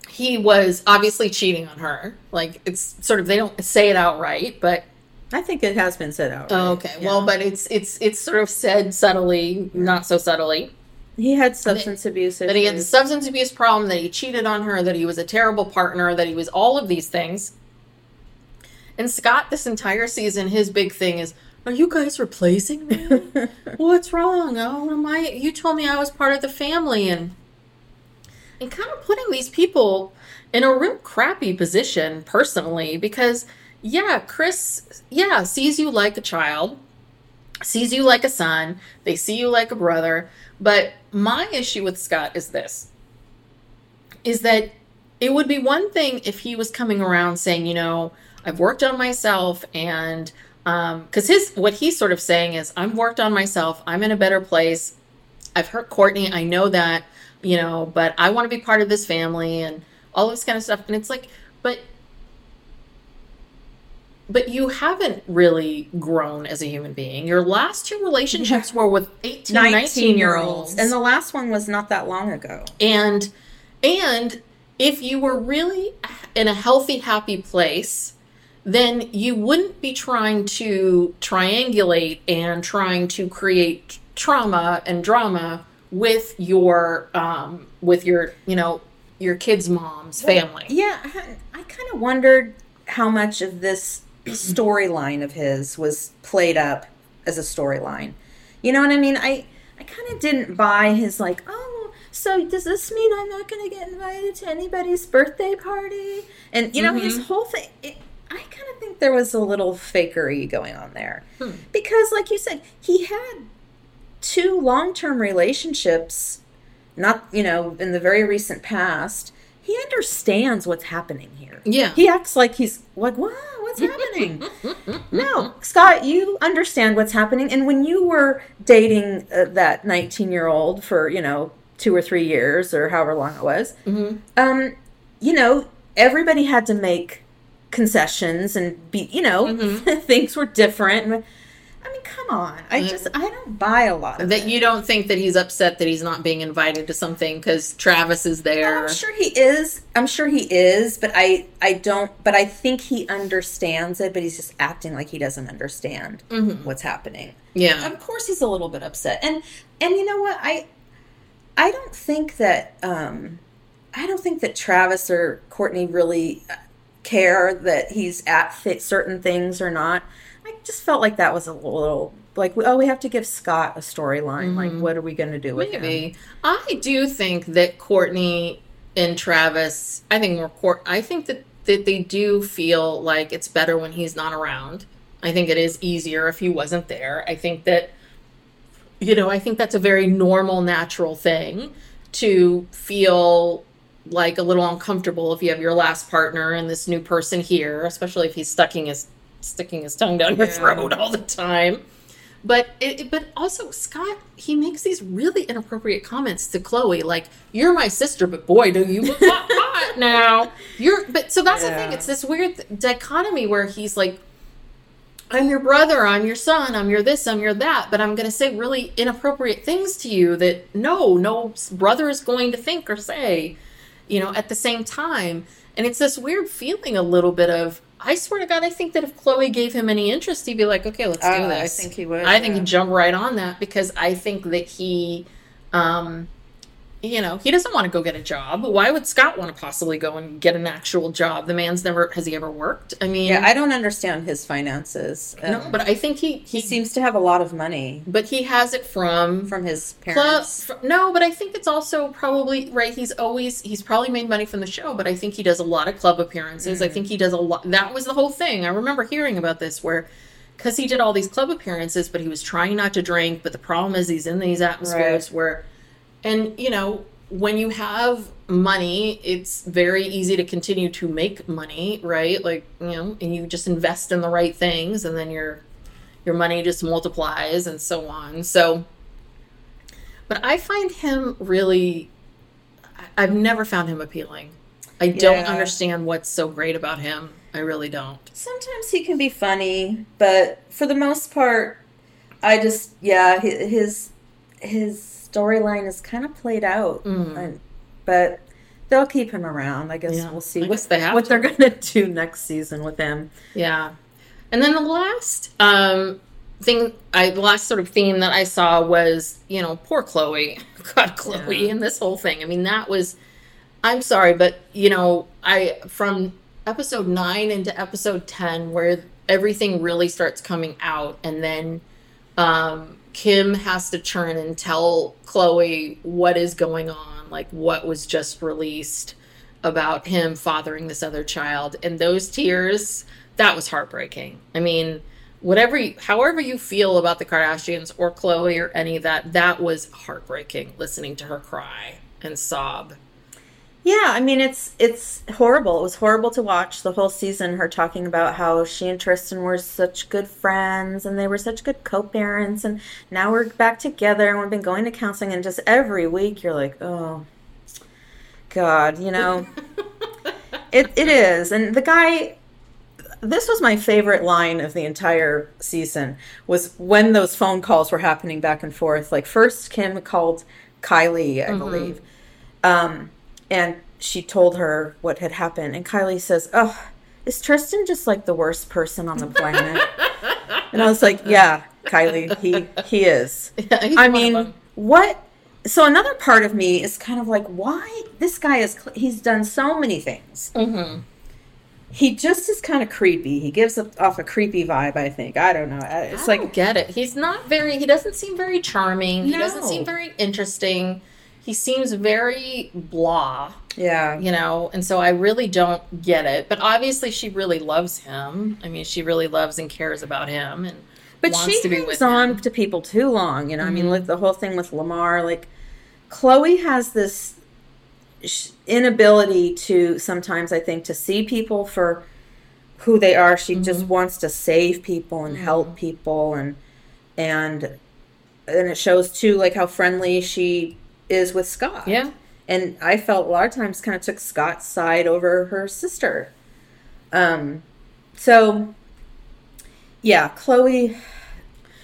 Speaker 1: he was obviously cheating on her. Like it's sort of they don't say it outright, but
Speaker 2: I think it has been said out.
Speaker 1: oh, okay. Well, but it's it's it's sort of said subtly, not so subtly,
Speaker 2: He had substance abuse issues.
Speaker 1: that he had the substance abuse problem, that he cheated on her, that he was a terrible partner, that he was all of these things. And Scott, this entire season, his big thing is, "Are you guys replacing me? What's wrong? Oh, am I? You told me I was part of the family, and and kind of putting these people in a real crappy position personally because yeah kris yeah sees you like a child sees you like a son they see you like a brother but my issue with scott is this is that it would be one thing if he was coming around saying you know i've worked on myself and um because his what he's sort of saying is i've worked on myself i'm in a better place I've hurt Kourtney. I know that, you know, but I want to be part of this family and all this kind of stuff. And it's like, but, but you haven't really grown as a human being. Your last two relationships were with 18, 19 year olds.
Speaker 2: And the last one was not that long ago.
Speaker 1: And and if you were really in a healthy, happy place, then you wouldn't be trying to triangulate and trying to create trauma and drama with your um with your you know your kids mom's family
Speaker 2: Yeah, I, I kind of wondered how much of this storyline of his was played up as a storyline. You know what I mean? I I kind of didn't buy his like, oh, so does this mean I'm not going to get invited to anybody's birthday party? And you know, his whole thing. It, I kind of think there was a little fakery going on there. Because, like you said, he had two long-term relationships not you know in the very recent past. He understands what's happening here.
Speaker 1: Yeah.
Speaker 2: he acts like he's like wow what's happening? No scott you understand what's happening. And when you were dating uh, that 19 year old for you know two or three years or however long it was um you know everybody had to make concessions and be you know mm-hmm. things were different i mean come on i mm-hmm. just i don't buy a lot of
Speaker 1: that
Speaker 2: it.
Speaker 1: you don't think that he's upset that he's not being invited to something because travis is oh, there
Speaker 2: I'm sure he is. I'm sure he is, but I I don't. But I think he understands it, but he's just acting like he doesn't understand mm-hmm. what's happening.
Speaker 1: yeah
Speaker 2: Of course, he's a little bit upset, and and you know what? I I don't think that um I don't think that Travis or Kourtney really care that he's at th- certain things or not. I just felt like that was a little like oh we have to give Scott a storyline. Like mm-hmm. what are we going to do with him?
Speaker 1: I do think that Kourtney and Travis, I think more Court I think that that they do feel like it's better when he's not around. I think it is easier if he wasn't there. I think that, you know, I think that's a very normal, natural thing to feel like a little uncomfortable if you have your last partner and this new person here, especially if he's sticking his sticking his tongue down your
Speaker 2: Yeah.
Speaker 1: throat all the time. But it, but also Scott, he makes these really inappropriate comments to Khloé, like "You're my sister, but boy, do you look hot, hot now." You're, but so that's the thing. It's this weird dichotomy where he's like, "I'm your brother, I'm your son, I'm your this, I'm your that," but I'm going to say really inappropriate things to you that no, no brother is going to think or say, you know, at the same time. And it's this weird feeling, a little bit of. I swear to God, I think that if Khloé gave him any interest, he'd be like, "Okay, let's do
Speaker 2: this." I think he would,
Speaker 1: I think he'd jump right on that because I think that he, um, you know, he doesn't want to go get a job. Why would Scott want to possibly go and get an actual job? The man's never has he ever worked? I mean,
Speaker 2: Yeah, I don't understand his finances.
Speaker 1: no,
Speaker 2: Um,
Speaker 1: but I think he
Speaker 2: he
Speaker 1: he,
Speaker 2: seems to have a lot of money
Speaker 1: but he has it from
Speaker 2: from his parents.
Speaker 1: f- no, but I think it's also probably right. He's always he's probably made money from the show, but I think he does a lot of club appearances. I think he does a lot. That was the whole thing. I remember hearing about this where because he did all these club appearances, but he was trying not to drink. But the problem is he's in these atmospheres
Speaker 2: Right.
Speaker 1: where, and you know, when you have money, it's very easy to continue to make money, right? Like you know, and you just invest in the right things, and then your your money just multiplies and so on. So. But I find him really. I've never found him appealing. I don't understand what's so great about him. I really don't.
Speaker 2: Sometimes he can be funny, but for the most part, I just yeah, his his storyline is kind of played out. And- but they'll keep him around. I guess
Speaker 1: Mm. Yeah.
Speaker 2: we'll see
Speaker 1: guess they
Speaker 2: what
Speaker 1: to.
Speaker 2: they're gonna do next season with him.
Speaker 1: Yeah. And then the last um thing I the last sort of theme that I saw was, you know, poor Khloé. God, Khloé
Speaker 2: Yeah.
Speaker 1: and this whole thing. I mean, that was I'm sorry, but you know, I from episode 9 into episode 10 where everything really starts coming out and then um Kim has to turn and tell Khloé what is going on, like what was just released about him fathering this other child. And those tears, that was heartbreaking. I mean, whatever, you, however you feel about the Kardashians or Khloé or any of that, that was heartbreaking listening to her cry and sob.
Speaker 2: Yeah, I mean it's it's horrible. It was horrible to watch the whole season. Her talking about how she and Tristan were such good friends and they were such good co-parents, and now we're back together and we've been going to counseling. And just every week, you're like, oh, God, you know, it it is. And the guy, this was my favorite line of the entire season was when those phone calls were happening back and forth. Like first, Kim called Kylie, I believe. Um, and she told her what had happened. And Kylie says, Oh, is Tristan just like the worst person on the planet? and I was like, Yeah, Kylie, he he is.
Speaker 1: He's
Speaker 2: I mean, what? So another part of me is kind of like, why this guy is? He's done so many things.
Speaker 1: Mm-hmm.
Speaker 2: He just is kind of creepy. He gives off a creepy vibe. I think. I don't know. It's
Speaker 1: I
Speaker 2: like
Speaker 1: get it. He's not very. He doesn't seem very charming. He doesn't seem very interesting. He seems very blah.
Speaker 2: yeah,
Speaker 1: you know and so i really don't get it but obviously she really loves him i mean she really loves and cares about him and
Speaker 2: But
Speaker 1: wants
Speaker 2: she
Speaker 1: to be
Speaker 2: hangs on
Speaker 1: him.
Speaker 2: to people too long, you know. I mean,
Speaker 1: Mhm.
Speaker 2: like the whole thing with Lamar, like Khloé has this inability to sometimes, I think, to see people for who they are. She
Speaker 1: Mm-hmm.
Speaker 2: just wants to save people and help people, and and and it shows too, like how friendly she is with Scott.
Speaker 1: yeah
Speaker 2: and I felt a lot of times kind of took Scott's side over her sister. Um, so yeah, Khloé,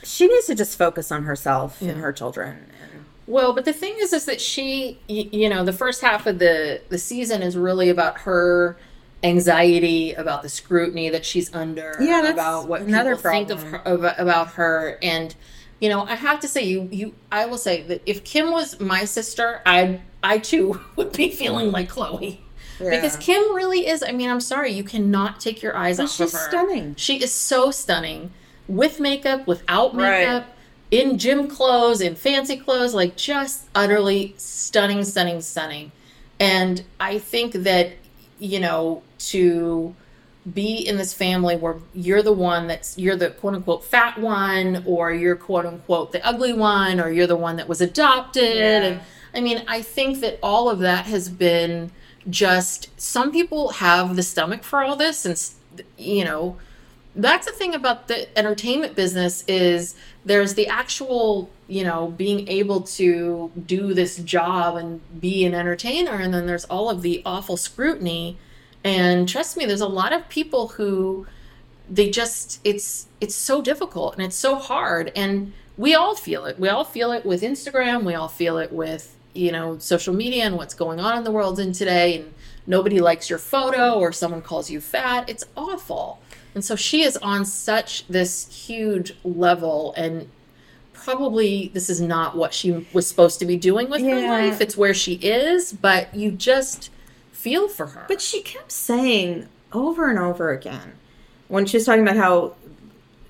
Speaker 2: she needs to just focus on herself and her children. And,
Speaker 1: well but the thing is is that she you know the first half of the the season is really about her anxiety about the scrutiny that she's under
Speaker 2: Yeah,
Speaker 1: about what
Speaker 2: another
Speaker 1: people think of her about her and you know i have to say you you i will say that if kim was my sister i i too would be feeling like khloé. Because kim really is i mean i'm sorry you cannot take your eyes
Speaker 2: But
Speaker 1: off of her.
Speaker 2: She's stunning.
Speaker 1: she is so stunning. With makeup without
Speaker 2: Right.
Speaker 1: makeup in gym clothes in fancy clothes like just utterly stunning stunning stunning. And i think that you know, to be in this family where you're the one that's you're the quote unquote fat one or you're quote unquote the ugly one or you're the one that was adopted
Speaker 2: Yeah.
Speaker 1: and I mean I think that all of that has been just some people have the stomach for all this and you know that's the thing about the entertainment business is there's the actual you know being able to do this job and be an entertainer and then there's all of the awful scrutiny and trust me there's a lot of people who they just it's it's so difficult and it's so hard. And we all feel it. We all feel it with instagram. We all feel it with you know social media and what's going on in the world in today. And nobody likes your photo or someone calls you fat. It's awful. And so she is on such this huge level and probably this is not what she was supposed to be doing with her life. It's where she is. But you just feel for her
Speaker 2: But she kept saying over and over again when she was talking about how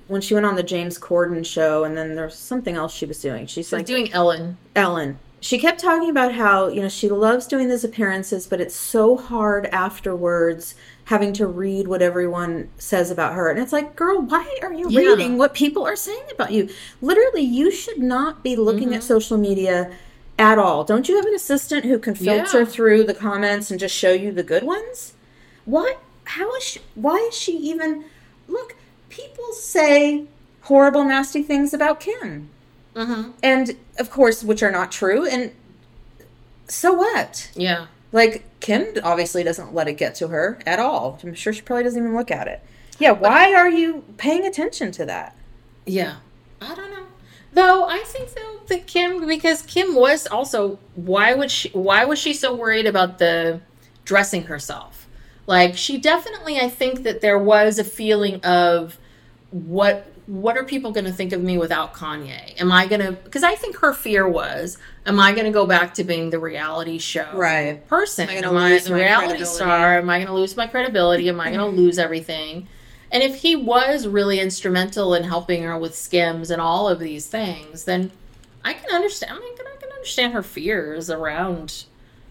Speaker 2: when she went on the James Corden show and then there's something else she was doing. She's
Speaker 1: like
Speaker 2: like
Speaker 1: doing ellen
Speaker 2: Ellen. She kept talking about how, you know, she loves doing these appearances, but it's so hard afterwards having to read what everyone says about her. And it's like, girl, why are you
Speaker 1: Yeah.
Speaker 2: reading what people are saying about you? Literally, you should not be looking
Speaker 1: Mm-hmm.
Speaker 2: at social media at all. Don't you have an assistant who can filter
Speaker 1: Yeah.
Speaker 2: through the comments and just show you the good ones? What? How is she? Why is she even? Look, people say horrible, nasty things about Kim mm-hmm. and of course which are not true and so what
Speaker 1: yeah
Speaker 2: like kim obviously doesn't let it get to her at all i'm sure she probably doesn't even look at it yeah why are you paying attention to that
Speaker 1: Yeah. I don't know. Though I think though that Kim because Kim was also why would she why was she so worried about the dressing herself? Like she definitely I think that there was a feeling of what what are people going to think of me without Kanye? Am I going to because I think her fear was am I going to go back to being the reality show
Speaker 2: Right.
Speaker 1: person?
Speaker 2: Am I
Speaker 1: Am I
Speaker 2: lose
Speaker 1: the
Speaker 2: my
Speaker 1: reality
Speaker 2: credibility?
Speaker 1: star? Am I going to lose my credibility? Am I going to lose everything? And if he was really instrumental in helping her with skims and all of these things, then I can understand. I, mean, I can understand her fears around,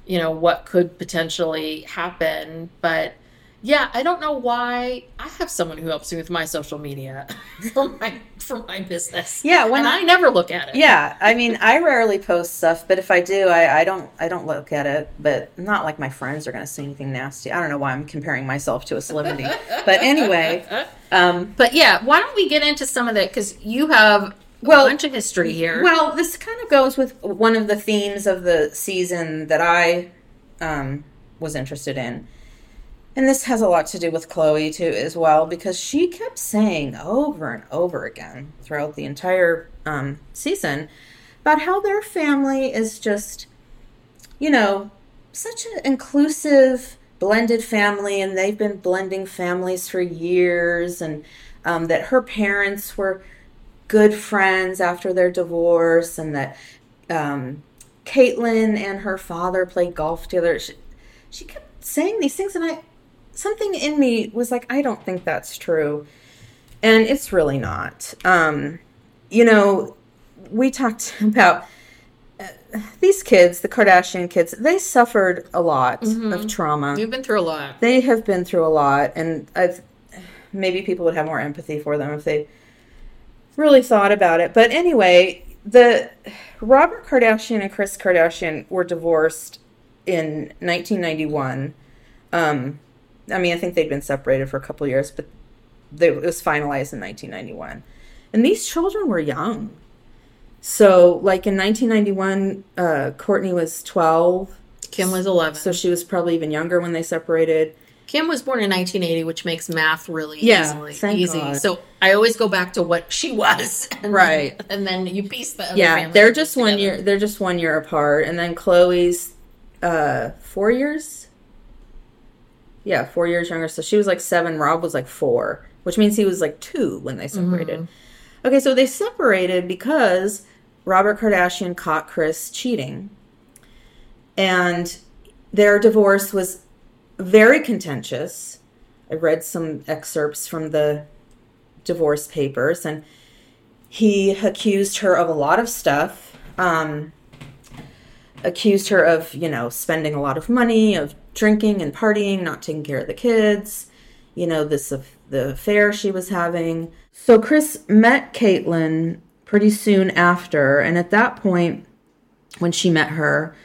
Speaker 1: you know, what could potentially happen. But yeah, I don't know why. I have someone who helps me with my social media for my for my business.
Speaker 2: Yeah, when
Speaker 1: and
Speaker 2: I-
Speaker 1: I never look at it.
Speaker 2: yeah i mean i rarely post stuff but if i do i, I don't i don't look at it but not like my friends are going to say anything nasty i don't know why i'm comparing myself to a celebrity but anyway um
Speaker 1: But yeah, why don't we get into some of that? Because you have
Speaker 2: Well-
Speaker 1: a bunch of history here.
Speaker 2: Well, this kind of goes with one of the themes of the season that I um, was interested in. And this has a lot to do with Khloé too, as well, because she kept saying over and over again throughout the entire um, season about how their family is just, you know, such an inclusive, blended family, and they've been blending families for years, and um, that her parents were good friends after their divorce, and that um, Caitlyn and her father played golf together. She, she kept saying these things, and I something in me was like, I don't think that's true, and it's really not. Um, you know, we talked about uh, these kids, the Kardashian kids. They suffered a lot of trauma
Speaker 1: You've been through a lot.
Speaker 2: they have been through a lot and i've maybe people would have more empathy for them if they really thought about it but anyway the robert kardashian and kris kardashian were divorced in 1991 um i mean i think they'd been separated for a couple years but they, it was finalized in 1991 and these children were young so like in 1991 uh kourtney was 12
Speaker 1: Kim was 11.
Speaker 2: so she was probably even younger when they separated.
Speaker 1: Kim was born in 1980, which makes math really
Speaker 2: Yeah,
Speaker 1: easily easy.
Speaker 2: God.
Speaker 1: So I always go back to what she was, and
Speaker 2: Right.
Speaker 1: Then, and then you piece the other
Speaker 2: Yeah,
Speaker 1: family
Speaker 2: they're just one
Speaker 1: together.
Speaker 2: year. They're just one year apart, and then Khloé's uh four years. Yeah, four years younger. So she was like seven. Rob was like four, which means he was like two when they separated. Okay, so they separated because Robert Kardashian caught Kris cheating, and their divorce was very contentious. I read some excerpts from the divorce papers, and he accused her of a lot of stuff. Um, accused her of, you know, spending a lot of money, of drinking and partying, not taking care of the kids, you know, this the affair she was having. So Kris met Caitlyn pretty soon after, and at that point, when she met her,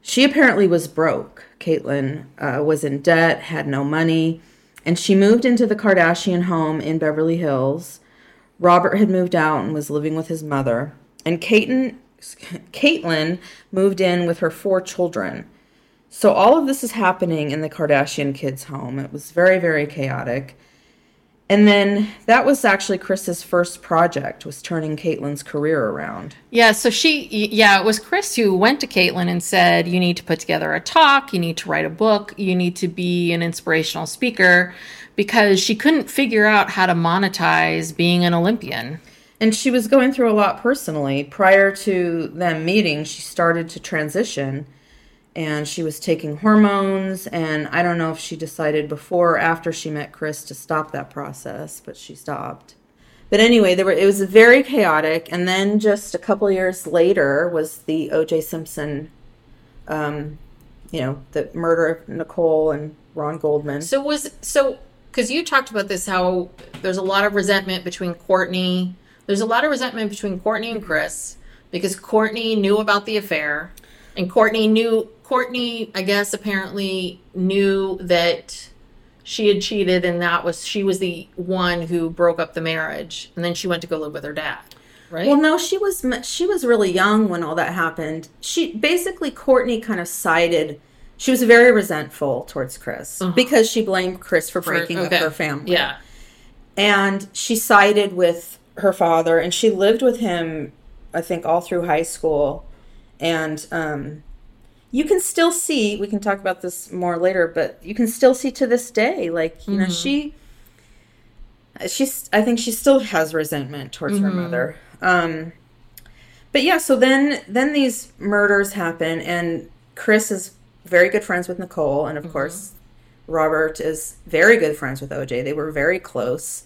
Speaker 2: she apparently was broke. Caitlyn uh, was in debt, had no money, and she moved into the Kardashian home in Beverly Hills. Robert had moved out and was living with his mother, and Caitlyn, Caitlyn moved in with her four children. So all of this is happening in the Kardashian kids' home. It was very, very chaotic. And then that was actually Kris's first project, was turning Caitlyn's career around.
Speaker 1: Yeah, so she, yeah, it was Kris who went to Caitlyn and said, You need to put together a talk, you need to write a book, you need to be an inspirational speaker, because she couldn't figure out how to monetize being an Olympian.
Speaker 2: And she was going through a lot personally. Prior to them meeting, she started to transition and she was taking hormones and i don't know if she decided before or after she met kris to stop that process but she stopped. But anyway there were it was very chaotic and then just a couple years later was the oj simpson um you know the murder of nicole and ron goldman.
Speaker 1: So was so because you talked about this how there's a lot of resentment between kourtney there's a lot of resentment between kourtney and kris because kourtney knew about the affair and Kourtney knew Kourtney, I guess, apparently knew that she had cheated and that was she was the one who broke up the marriage. And then she went to go live with her dad right?
Speaker 2: Well no she was she was really young when all that happened. She basically Kourtney kind of sided she was very resentful towards Kris uh-huh. because she blamed Kris for breaking for, okay. up her family.
Speaker 1: Yeah.
Speaker 2: And she sided with her father and she lived with him i think all through high school and um you can still see we can talk about this more later but you can still see to this day like you mm-hmm. know she she's i think she still has resentment towards mm-hmm. her mother um but yeah so then then these murders happen and kris is very good friends with nicole and of mm-hmm. course robert is very good friends with oj they were very close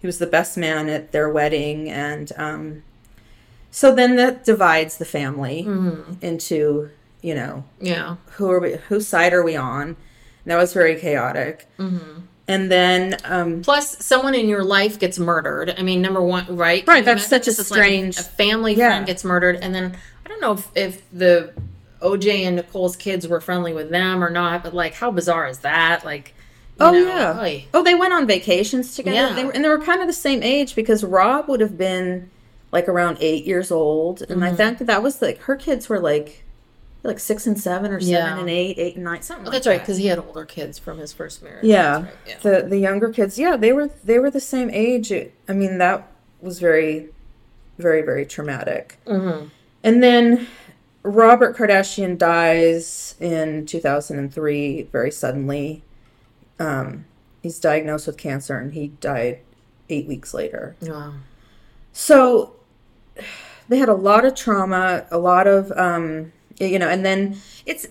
Speaker 2: he was the best man at their wedding and um so then that divides the family mm-hmm. into you know,
Speaker 1: yeah,
Speaker 2: who are we? Whose side are we on? And that was very chaotic. Mm-hmm. And then, um,
Speaker 1: plus, someone in your life gets murdered. I mean, number one, right?
Speaker 2: Right. That's such a strange.
Speaker 1: Like a family yeah. friend gets murdered, and then I don't know if, if the OJ and Nicole's kids were friendly with them or not, but like, how bizarre is that? Like,
Speaker 2: oh know, yeah. Like, oh, they went on vacations together. Yeah. They were, and they were kind of the same age because Rob would have been like around eight years old, and mm-hmm. I think that, was like her kids were like like six and seven or seven yeah. and eight, eight and nine, something. Oh,
Speaker 1: that's
Speaker 2: like
Speaker 1: right, because he had older kids from his first marriage.
Speaker 2: Yeah.
Speaker 1: Right.
Speaker 2: yeah. the the younger kids, yeah, they were they were the same age. I mean, that was very, very, very traumatic. Mm-hmm. And then Robert Kardashian dies in 2003 very suddenly. Um, he's diagnosed with cancer, and he died eight weeks later.
Speaker 1: Wow.
Speaker 2: So they had a lot of trauma, a lot of um, you know and then it's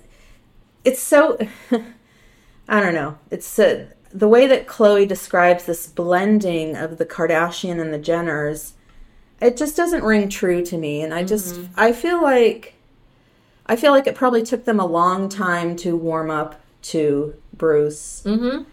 Speaker 2: it's so i don't know it's uh, the way that Khloé describes this blending of the kardashian and the jenners it just doesn't ring true to me and i just mm-hmm. i feel like i feel like it probably took them a long time to warm up to bruce
Speaker 1: mm-hmm.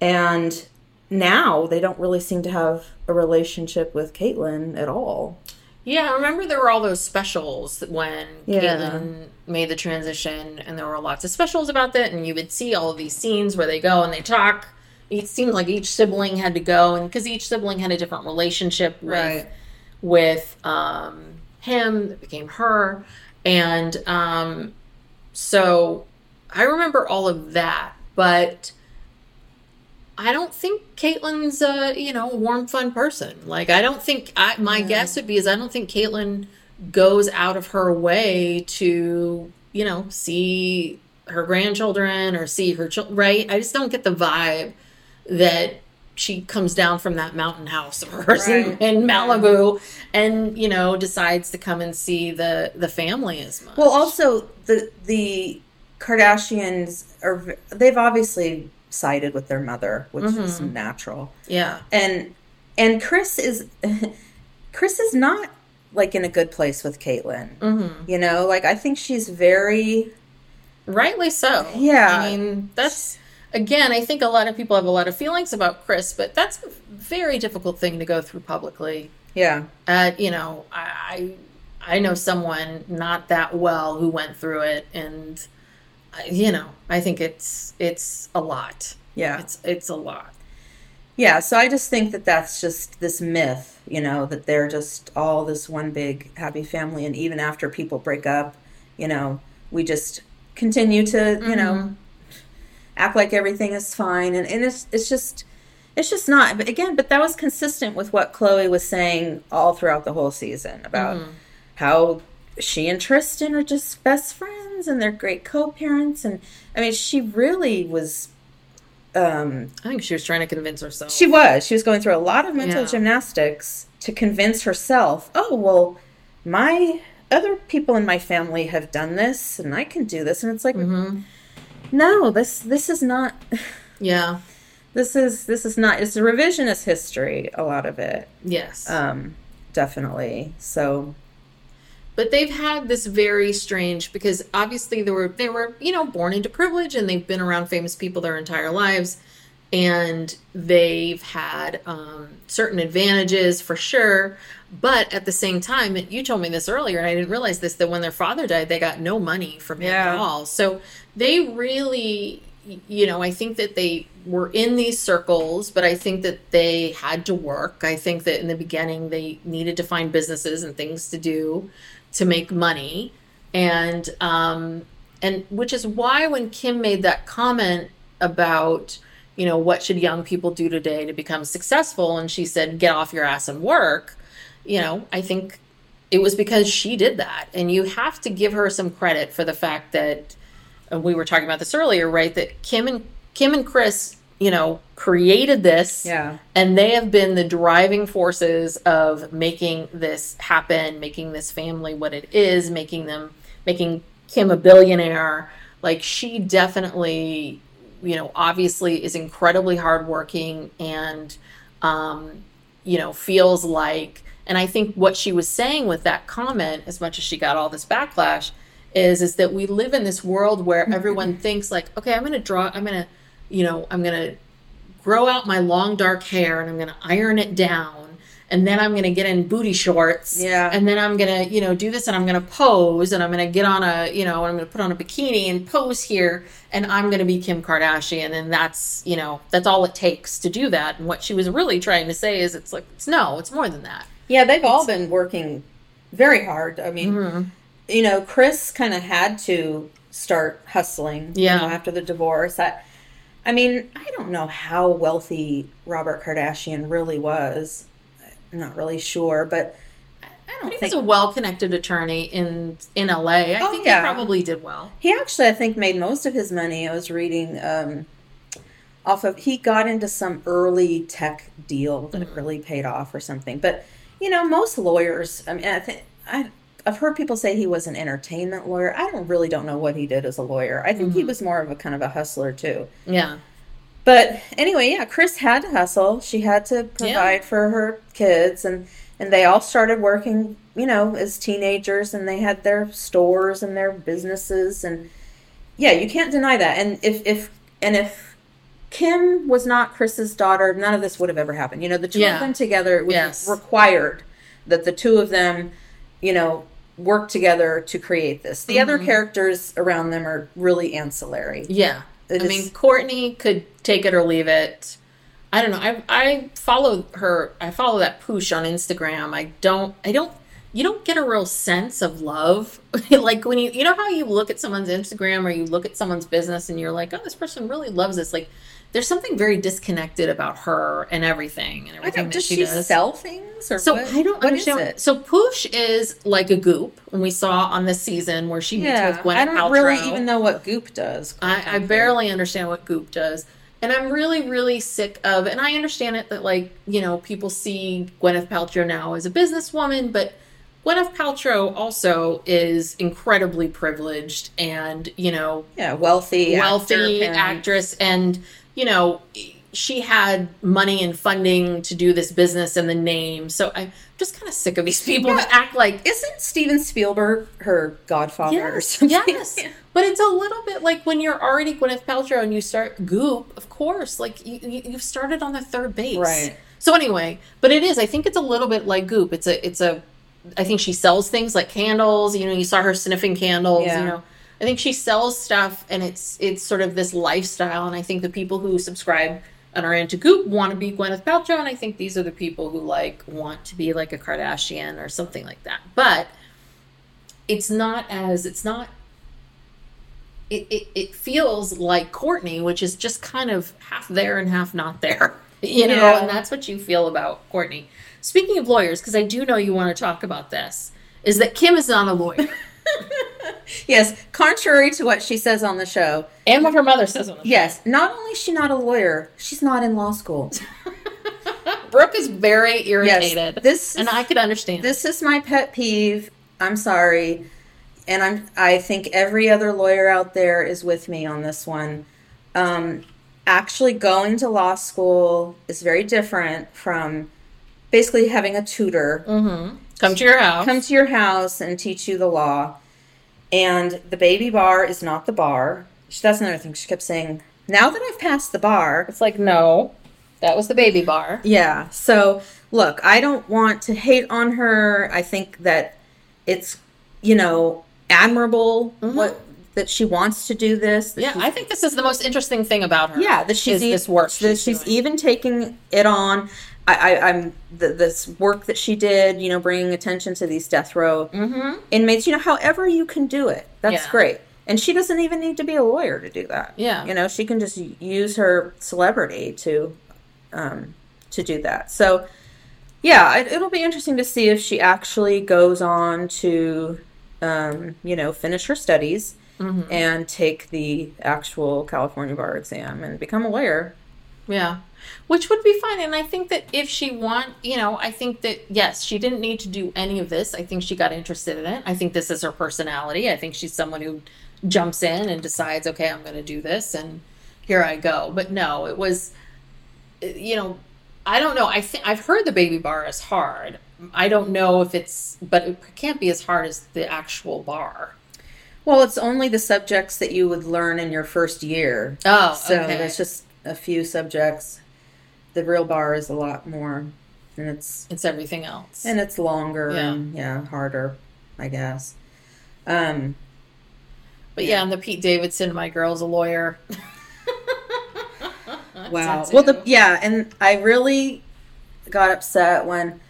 Speaker 2: and now they don't really seem to have a relationship with caitlyn at all
Speaker 1: yeah, I remember there were all those specials when yeah. Caitlyn made the transition, and there were lots of specials about that, and you would see all of these scenes where they go and they talk. It seemed like each sibling had to go, and because each sibling had a different relationship with right. with um, him, that became her, and um, so I remember all of that, but I don't think Caitlyn's a you know warm, fun person. Like I don't think I, my yeah. guess would be is I don't think Caitlyn goes out of her way to you know see her grandchildren or see her children. Right? I just don't get the vibe that she comes down from that mountain house of hers right. in, in, Malibu and you know decides to come and see the the family as much.
Speaker 2: Well, also the the Kardashians are they've obviously sided with their mother, which mm-hmm. is natural.
Speaker 1: Yeah.
Speaker 2: And and Kris is Kris is not like in a good place with Caitlyn. Mm-hmm. You know, like I think she's very
Speaker 1: rightly so.
Speaker 2: Yeah.
Speaker 1: I mean, that's again, I think a lot of people have a lot of feelings about Kris, but that's a very difficult thing to go through publicly.
Speaker 2: Yeah.
Speaker 1: Uh, you know, I I know someone not that well who went through it, and you know, I think it's it's a lot.
Speaker 2: Yeah.
Speaker 1: It's it's a lot.
Speaker 2: Yeah, so I just think that that's just this myth, you know, that they're just all this one big happy family. And even after people break up, you know, we just continue to, you know, mm-hmm. act like everything is fine. And, and it's, it's just, it's just not. But again, but that was consistent with what Khloé was saying all throughout the whole season about mm-hmm. how she and Tristan are just best friends and they're great co parents. And I mean, she really was um,
Speaker 1: I think she was trying to convince herself.
Speaker 2: she was. She was going through a lot of mental
Speaker 1: Yeah.
Speaker 2: gymnastics to convince herself, oh, well, my other people in my family have done this and I can do this. And it's like,
Speaker 1: Mm-hmm.
Speaker 2: no, this, this is not,
Speaker 1: yeah.
Speaker 2: this is, this is not, it's a revisionist history, a lot of it.
Speaker 1: Yes.
Speaker 2: Um, definitely. So,
Speaker 1: but they've had this very strange because obviously they were they were you know born into privilege and they've been around famous people their entire lives. And they've had um, certain advantages for sure. But at the same time you told me this earlier and i didn't realize this that when their father died they got no money from him at all. So they really you know i think that they were in these circles but i think that they had to work. I think that in the beginning they needed to find businesses and things to do to make money. And um and which is why when kim made that comment about you know what should young people do today to become successful and she said get off your ass and work you know i think it was because she did that. And you have to give her some credit for the fact that we were talking about this earlier right that kim and kim and kris you know created this
Speaker 2: Yeah.
Speaker 1: and they have been the driving forces of making this happen making this family what it is making them making kim a billionaire like she definitely you know obviously is incredibly hardworking and um you know feels like and i think what she was saying with that comment as much as she got all this backlash is is that we live in this world where everyone thinks like okay i'm going to draw i'm going to you know i'm going to grow out my long dark hair and i'm going to iron it down and then i'm going to get in booty shorts
Speaker 2: Yeah.
Speaker 1: and then i'm going to you know do this and i'm going to pose and i'm going to get on a you know i'm going to put on a bikini and pose here and i'm going to be kim kardashian and that's you know that's all it takes to do that and what she was really trying to say is it's like it's no it's more than that
Speaker 2: yeah, they've all been working very hard. I mean,
Speaker 1: Mm-hmm.
Speaker 2: you know, Kris kind of had to start hustling you
Speaker 1: Yeah.
Speaker 2: know, after the divorce. I, I mean, I don't know how wealthy Robert Kardashian really was. I'm not really sure, but I I don't think.
Speaker 1: He's
Speaker 2: think
Speaker 1: a well-connected attorney in in LA. I
Speaker 2: Oh,
Speaker 1: think
Speaker 2: yeah.
Speaker 1: he probably did well.
Speaker 2: he actually, I think, made most of his money. I was reading um, off of he got into some early tech deal that really paid off or something. But you know, most lawyers. I mean, I think I. I've heard people say he was an entertainment lawyer. I don't really don't know what he did as a lawyer. I think he mm-hmm. was more of a kind of a hustler too.
Speaker 1: Yeah.
Speaker 2: But anyway, yeah, Kris had to hustle. She had to provide for her kids and and they all started working, you know, as teenagers and they had their stores and their businesses and yeah, you can't deny that. And if if and if Kim was not Kris's daughter, none of this would have ever happened. You know, the two
Speaker 1: Yeah.
Speaker 2: of them together was
Speaker 1: Yes.
Speaker 2: required that the two of them, you know, work together to create this. The other mm-hmm. characters around them are really ancillary.
Speaker 1: Yeah.
Speaker 2: It
Speaker 1: I
Speaker 2: is-
Speaker 1: mean, Kourtney could take it or leave it. I don't know. I I follow her. I follow that poosh on Instagram. I don't. I don't. You don't get a real sense of love, like when you you know how you look at someone's Instagram or you look at someone's business and you're like, oh, this person really loves this. Like, there's something very disconnected about her and everything and
Speaker 2: I
Speaker 1: everything
Speaker 2: does
Speaker 1: she,
Speaker 2: she,
Speaker 1: does.
Speaker 2: sell things or
Speaker 1: So
Speaker 2: what?
Speaker 1: I don't understand.
Speaker 2: it?
Speaker 1: So Poosh is like a goop, and we saw on this season where she meets
Speaker 2: yeah,
Speaker 1: with Gwyneth
Speaker 2: I don't
Speaker 1: Paltrow.
Speaker 2: really even know what Goop does.
Speaker 1: I, I barely understand what Goop does. And I'm really, really sick of, and I understand it that, like, you know, people see Gwyneth Paltrow now as a businesswoman, but Gwyneth Paltrow also is incredibly privileged and, you know,
Speaker 2: yeah, wealthy,
Speaker 1: wealthy
Speaker 2: actor,
Speaker 1: actress. And, you know, she had money and funding to do this business and the name. So I'm just kind of sick of these people that act like
Speaker 2: Isn't Steven Spielberg her godfather or something?
Speaker 1: Yes. But it's a little bit like when you're already Gwyneth Paltrow and you start Goop, of course, like you, you've started on the third base.
Speaker 2: Right.
Speaker 1: So anyway, but it is, I think it's a little bit like Goop. It's a, it's a, I think she sells things like candles, you know, you saw her sniffing candles,
Speaker 2: Yeah.
Speaker 1: you know. I think she sells stuff and it's, it's sort of this lifestyle. And I think the people who subscribe and are into Goop want to be Gwyneth Paltrow. And I think these are the people who like want to be like a Kardashian or something like that. But it's not as it's not it, it, it feels like Kourtney, which is just kind of half there and half not there. You know,
Speaker 2: Yeah.
Speaker 1: and that's what you feel about Kourtney. Speaking of lawyers, because I do know you want to talk about this, is that Kim is not a lawyer.
Speaker 2: Yes, contrary to what she says on the show.
Speaker 1: and what her mother says on the
Speaker 2: Yes, not only is she not a lawyer, she's not in law school.
Speaker 1: Brooke is very irritated.
Speaker 2: this
Speaker 1: and I could understand.
Speaker 2: This is my pet peeve. I'm sorry. And I'm I think every other lawyer out there is with me on this one. Um actually going to law school is very different from basically having a tutor
Speaker 1: Come to your house.
Speaker 2: come to your house and teach you the law. And the baby bar is not the bar. She, that's another thing. She kept saying, now that I've passed the bar,
Speaker 1: it's like, no, that was the baby bar.
Speaker 2: yeah. So, look, I don't want to hate on her. I think that it's, you know, admirable mm-hmm. what that she wants to do this.
Speaker 1: Yeah, I think this is the most interesting thing about her.
Speaker 2: yeah, that she's
Speaker 1: is
Speaker 2: e-
Speaker 1: this work.
Speaker 2: that she's, even taking it on. I, I, I'm the, this work that she did, you know, bringing attention to these death row inmates. You know, however you can do it, that's
Speaker 1: Mm-hmm. Yeah.
Speaker 2: great. And she doesn't even need to be a lawyer to do that.
Speaker 1: Yeah.
Speaker 2: you know, she can just use her celebrity to, um, to do that. So, yeah, it, it'll be interesting to see if she actually goes on to, um, you know, finish her studies
Speaker 1: Mm-hmm.
Speaker 2: and take the actual California bar exam and become a lawyer.
Speaker 1: Yeah. Which would be fine. And I think that if she want, you know, I think that yes, she didn't need to do any of this. I think she got interested in it. I think this is her personality. I think she's someone who jumps in and decides, okay, I'm going to do this and here I go. But no, it was you know, I don't know. I think I've heard the baby bar is hard. I don't know if it's but it can't be as hard as the actual bar.
Speaker 2: Well, it's only the subjects that you would learn in your first year.
Speaker 1: Oh,
Speaker 2: so
Speaker 1: okay.
Speaker 2: there's just a few subjects. The real bar is a lot more, and it's
Speaker 1: It's everything else.
Speaker 2: and it's longer
Speaker 1: Yeah.
Speaker 2: and yeah, harder, I guess. Um,
Speaker 1: but yeah, and the Pete Davidson, my girl's a lawyer.
Speaker 2: wow. Well, the yeah, and I really got upset when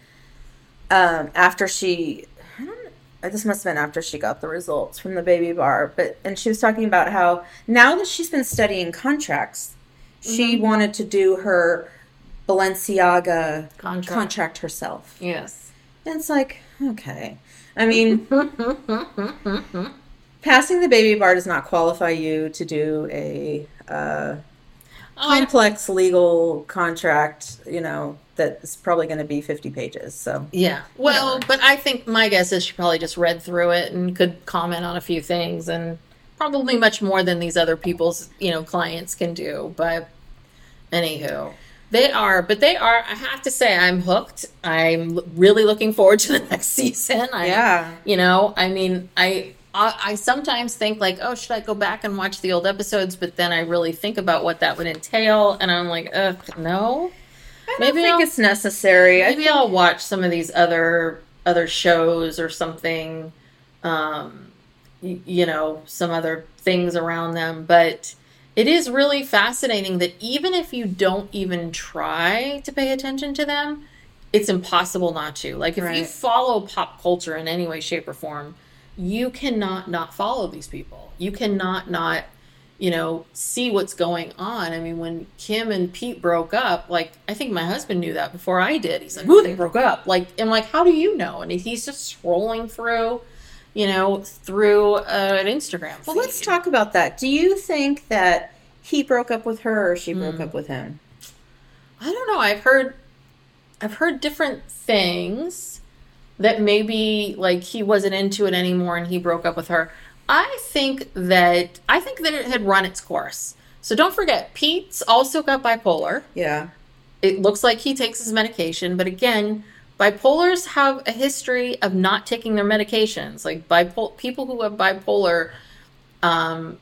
Speaker 2: um, after she. I don't know, This must have been after she got the results from the baby bar, but and she was talking about how now that she's been studying contracts, she
Speaker 1: Mm-hmm.
Speaker 2: wanted to do her Balenciaga
Speaker 1: Contract.
Speaker 2: contract herself.
Speaker 1: Yes.
Speaker 2: And it's like, okay. I mean, passing the baby bar does not qualify you to do a uh,
Speaker 1: Oh,
Speaker 2: complex legal contract, you know, that's probably going to be 50 pages. So,
Speaker 1: Yeah. Well, but I think my guess is she probably just read through it and could comment on a few things and probably much more than these other people's, you know, clients can do. But anywho, they are, but they are, I have to say, I'm hooked. I'm really looking forward to the next season. I,
Speaker 2: Yeah.
Speaker 1: You know, I mean, I, I, I sometimes think like, oh, should I go back and watch the old episodes? But then I really think about what that would entail, and I'm like, ugh, no.
Speaker 2: I
Speaker 1: Maybe
Speaker 2: think
Speaker 1: I'll-
Speaker 2: it's necessary.
Speaker 1: Maybe I'll watch some of these other other shows or something. Um, you know, some other things around them, but it is really fascinating that even if you don't even try to pay attention to them, it's impossible not to. Like if you follow pop culture in any way, shape, or form, you cannot not follow these people. You cannot not, you know, see what's going on. I mean, when Kim and Pete broke up, like I think my husband knew that before I did. He's like, "Ooh, they broke up." Like, I'm like, "How do you know?" And he's just scrolling through, you know, through uh, an Instagram.
Speaker 2: well, let's talk about that. Do you think that he broke up with her or she
Speaker 1: Hmm.
Speaker 2: broke up with him?
Speaker 1: I don't know. I've heard I've heard different things that maybe like he wasn't into it anymore and he broke up with her. I think that I think that it had run its course So don't forget, Pete's also got bipolar.
Speaker 2: Yeah.
Speaker 1: It looks like he takes his medication, but again, bipolars have a history of not taking their medications. Like bipolar people who have bipolar um,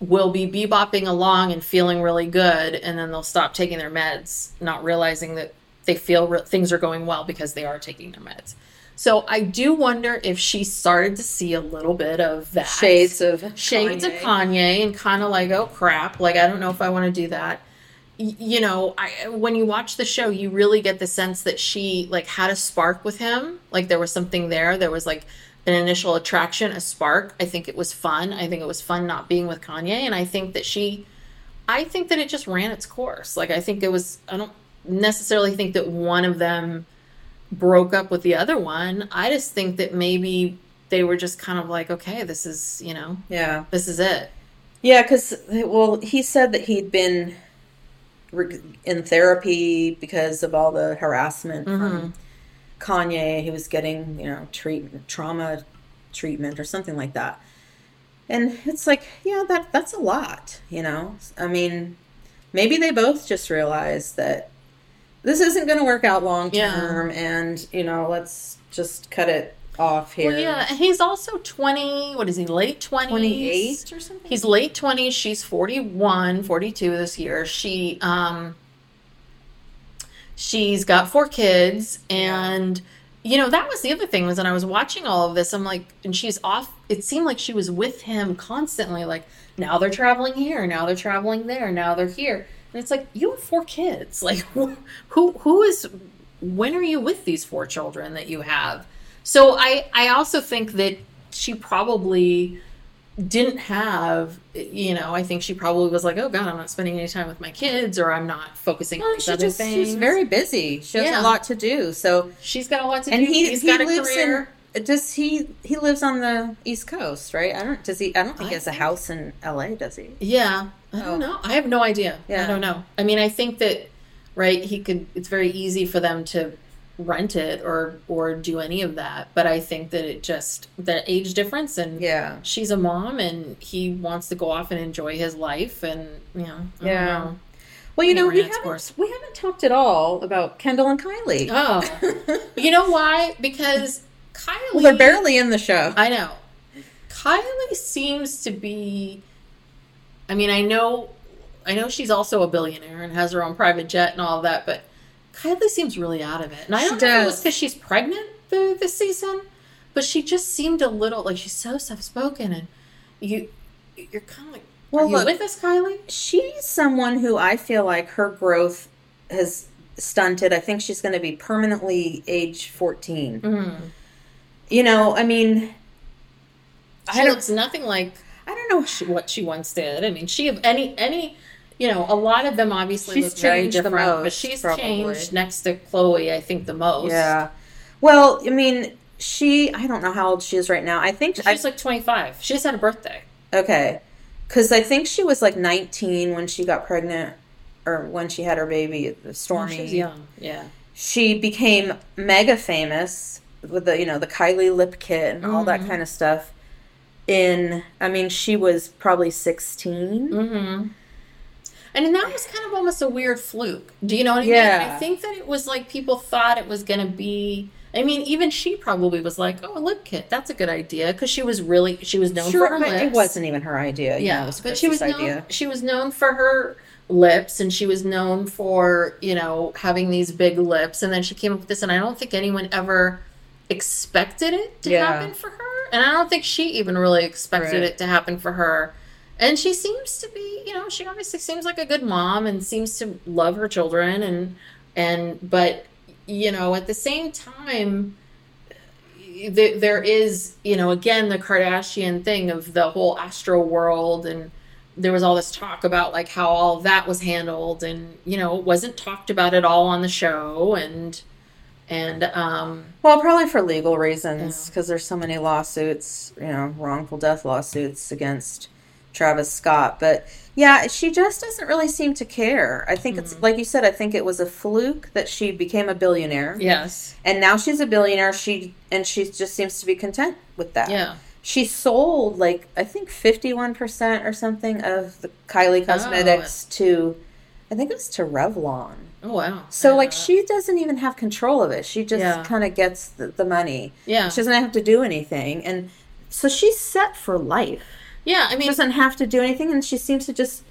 Speaker 1: will be bebopping along and feeling really good, and then they'll stop taking their meds, not realizing that they feel re- things are going well because they are taking their meds. So I do wonder if she started to see a little bit of that
Speaker 2: Shades of
Speaker 1: shades of
Speaker 2: Kanye.
Speaker 1: Kanye and kind of like, oh crap, like I don't know if I want to do that. You know, I when you watch the show, you really get the sense that she like had a spark with him. Like there was something there. There was like an initial attraction, a spark. I think it was fun. I think it was fun not being with Kanye, and I think that she, I think that it just ran its course. Like I think it was. I don't necessarily think that one of them broke up with the other one. I just think that maybe they were just kind of like, okay, this is you know,
Speaker 2: Yeah.
Speaker 1: this is it.
Speaker 2: Yeah, because well, he said that he'd been in therapy because of all the harassment from mm-hmm. Kanye. He was getting, you know, treatment, trauma treatment, or something like that. And it's like, yeah, that that's a lot, you know. I mean, maybe they both just realized that this isn't going to work out long
Speaker 1: Yeah.
Speaker 2: term, and you know, let's just cut it off here.
Speaker 1: Well, yeah, and he's also 20, what is he, late 20s?
Speaker 2: 28 or something?
Speaker 1: He's late 20s. She's 41, 42 this year. She, um, she's got four kids. And, you know, that was the other thing was when I was watching all of this, I'm like, and she's off, it seemed like she was with him constantly. Like, now they're traveling here, now they're traveling there, now they're here. And it's like, you have four kids. Like, who, who, who is, when are you with these four children that you have? So I, I also think that she probably didn't have, you know, I think she probably was like, oh God, I'm not spending any time with my kids or I'm not focusing on these
Speaker 2: she
Speaker 1: other
Speaker 2: just,
Speaker 1: things.
Speaker 2: she's very busy. She has
Speaker 1: Yeah.
Speaker 2: a lot to do. So
Speaker 1: She's got a lot to do
Speaker 2: and
Speaker 1: do.
Speaker 2: he
Speaker 1: He's
Speaker 2: he
Speaker 1: got a
Speaker 2: lives
Speaker 1: career.
Speaker 2: in does he he lives on the east coast right i don't does he i don't think
Speaker 1: I
Speaker 2: he has a house in la does he
Speaker 1: Yeah, I
Speaker 2: Oh.
Speaker 1: don't know. I have no idea. I don't know. I mean, I think that right. He could. It's very easy for them to rent it or or do any of that. But I think that it just the age difference and
Speaker 2: yeah
Speaker 1: she's a mom and he wants to go off and enjoy his life and you know
Speaker 2: Yeah.
Speaker 1: know.
Speaker 2: well you know we haven't
Speaker 1: course.
Speaker 2: we haven't talked at all about kendall and kylie
Speaker 1: Oh, you know why? Because Kylie.
Speaker 2: well they're barely in the show
Speaker 1: I know. Kylie seems to be. I mean, I know, I know she's also a billionaire and has her own private jet and all that, but Kylie seems really out of it. And I
Speaker 2: She
Speaker 1: don't know if it was because she's pregnant the, this season, but she just seemed a little like she's so soft spoken, and you, you're kind of like,
Speaker 2: Well,
Speaker 1: are you
Speaker 2: look-
Speaker 1: with us, Kylie?
Speaker 2: she's someone who i feel like her growth has stunted i think she's going to be permanently age 14
Speaker 1: Mm-hmm.
Speaker 2: you know i mean
Speaker 1: She
Speaker 2: I don't,
Speaker 1: looks nothing like
Speaker 2: I don't know
Speaker 1: what she once did. I mean, she of any any. You know, a lot of them obviously
Speaker 2: She's
Speaker 1: look very
Speaker 2: changed the
Speaker 1: different, but she's
Speaker 2: probably.
Speaker 1: changed next to Khloé, I think, the most.
Speaker 2: Yeah. Well, I mean, she, I don't know how old she is right now. I think,
Speaker 1: She's
Speaker 2: I,
Speaker 1: like 25. She just had a birthday.
Speaker 2: okay. Because I think she was like 19 when she got pregnant or when she had her baby, Stormi.
Speaker 1: She was young. Yeah.
Speaker 2: She became mega famous with the, you know, the Kylie lip kit and all
Speaker 1: Mm-hmm.
Speaker 2: that kind of stuff. In, I mean, she was probably 16.
Speaker 1: Mm-hmm. And that was kind of almost a weird fluke. Do you know what I
Speaker 2: Yeah.
Speaker 1: mean? I think that it was like people thought it was going to be. I mean, even she probably was like, "Oh, a lip kit. That's a good idea," because she was really she was known
Speaker 2: Sure,
Speaker 1: for her
Speaker 2: but
Speaker 1: lips.
Speaker 2: it wasn't even her idea. you know,
Speaker 1: Yeah,
Speaker 2: it was
Speaker 1: but she was known. She was known for her lips, and she was known for you know having these big lips. And then she came up with this, and I don't think anyone ever expected it to
Speaker 2: Yeah.
Speaker 1: happen for her, and I don't think she even really expected
Speaker 2: Right.
Speaker 1: it to happen for her. And she seems to be, you know, she obviously seems like a good mom and seems to love her children, and and but you know at the same time there, there is, you know, again, the Kardashian thing of the whole Astro world. And there was all this talk about like how all that was handled. And, you know, it wasn't talked about at all on the show. And, and, um,
Speaker 2: Well, probably for legal reasons, because there's so many lawsuits, you know, wrongful death lawsuits against Travis Scott. But yeah, she just doesn't really seem to care. I think it's mm-hmm. like you said. I think it was a fluke that she became a billionaire,
Speaker 1: yes.
Speaker 2: and now she's a billionaire. She and she just seems to be content with that.
Speaker 1: Yeah.
Speaker 2: she sold like I think fifty one percent or something of the Kylie Cosmetics to, I think it was to Revlon.
Speaker 1: Oh wow.
Speaker 2: So like she doesn't even have control of it. She just
Speaker 1: Yeah.
Speaker 2: kind of gets the, the money.
Speaker 1: Yeah.
Speaker 2: She doesn't have to do anything, and so she's set for life.
Speaker 1: Yeah, I mean, She
Speaker 2: doesn't have to do anything, and she seems to just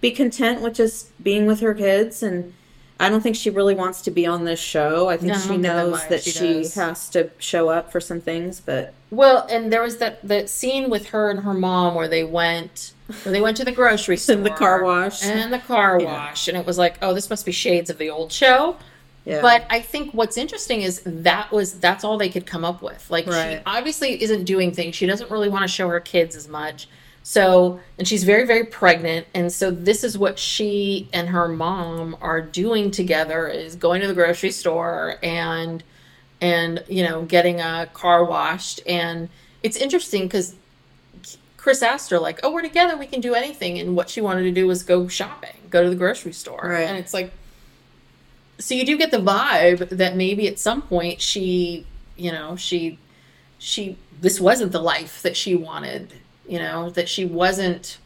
Speaker 2: be content with just being with her kids. And I don't think she really wants to be on this show. I think
Speaker 1: No,
Speaker 2: she
Speaker 1: don't that
Speaker 2: knows that
Speaker 1: she
Speaker 2: she has to show up for some things, but
Speaker 1: well, and there was that that scene with her and her mom where they went where they went to the grocery store
Speaker 2: And the car wash.
Speaker 1: and the car wash, and it was like, oh, this must be shades of the old show.
Speaker 2: yeah.
Speaker 1: But I think what's interesting is that was that's all they could come up with. Like she obviously isn't doing things. She doesn't really want to show her kids as much. So, and she's very very pregnant and so this is what she and her mom are doing together is going to the grocery store and and you know, getting a car washed and it's interesting cuz Kris asked her like, "Oh, we're together, we can do anything." And what she wanted to do was go shopping, go to the grocery store.
Speaker 2: Right.
Speaker 1: And it's like so you do get the vibe that maybe at some point she you know she she this wasn't the life that she wanted you know that she wasn't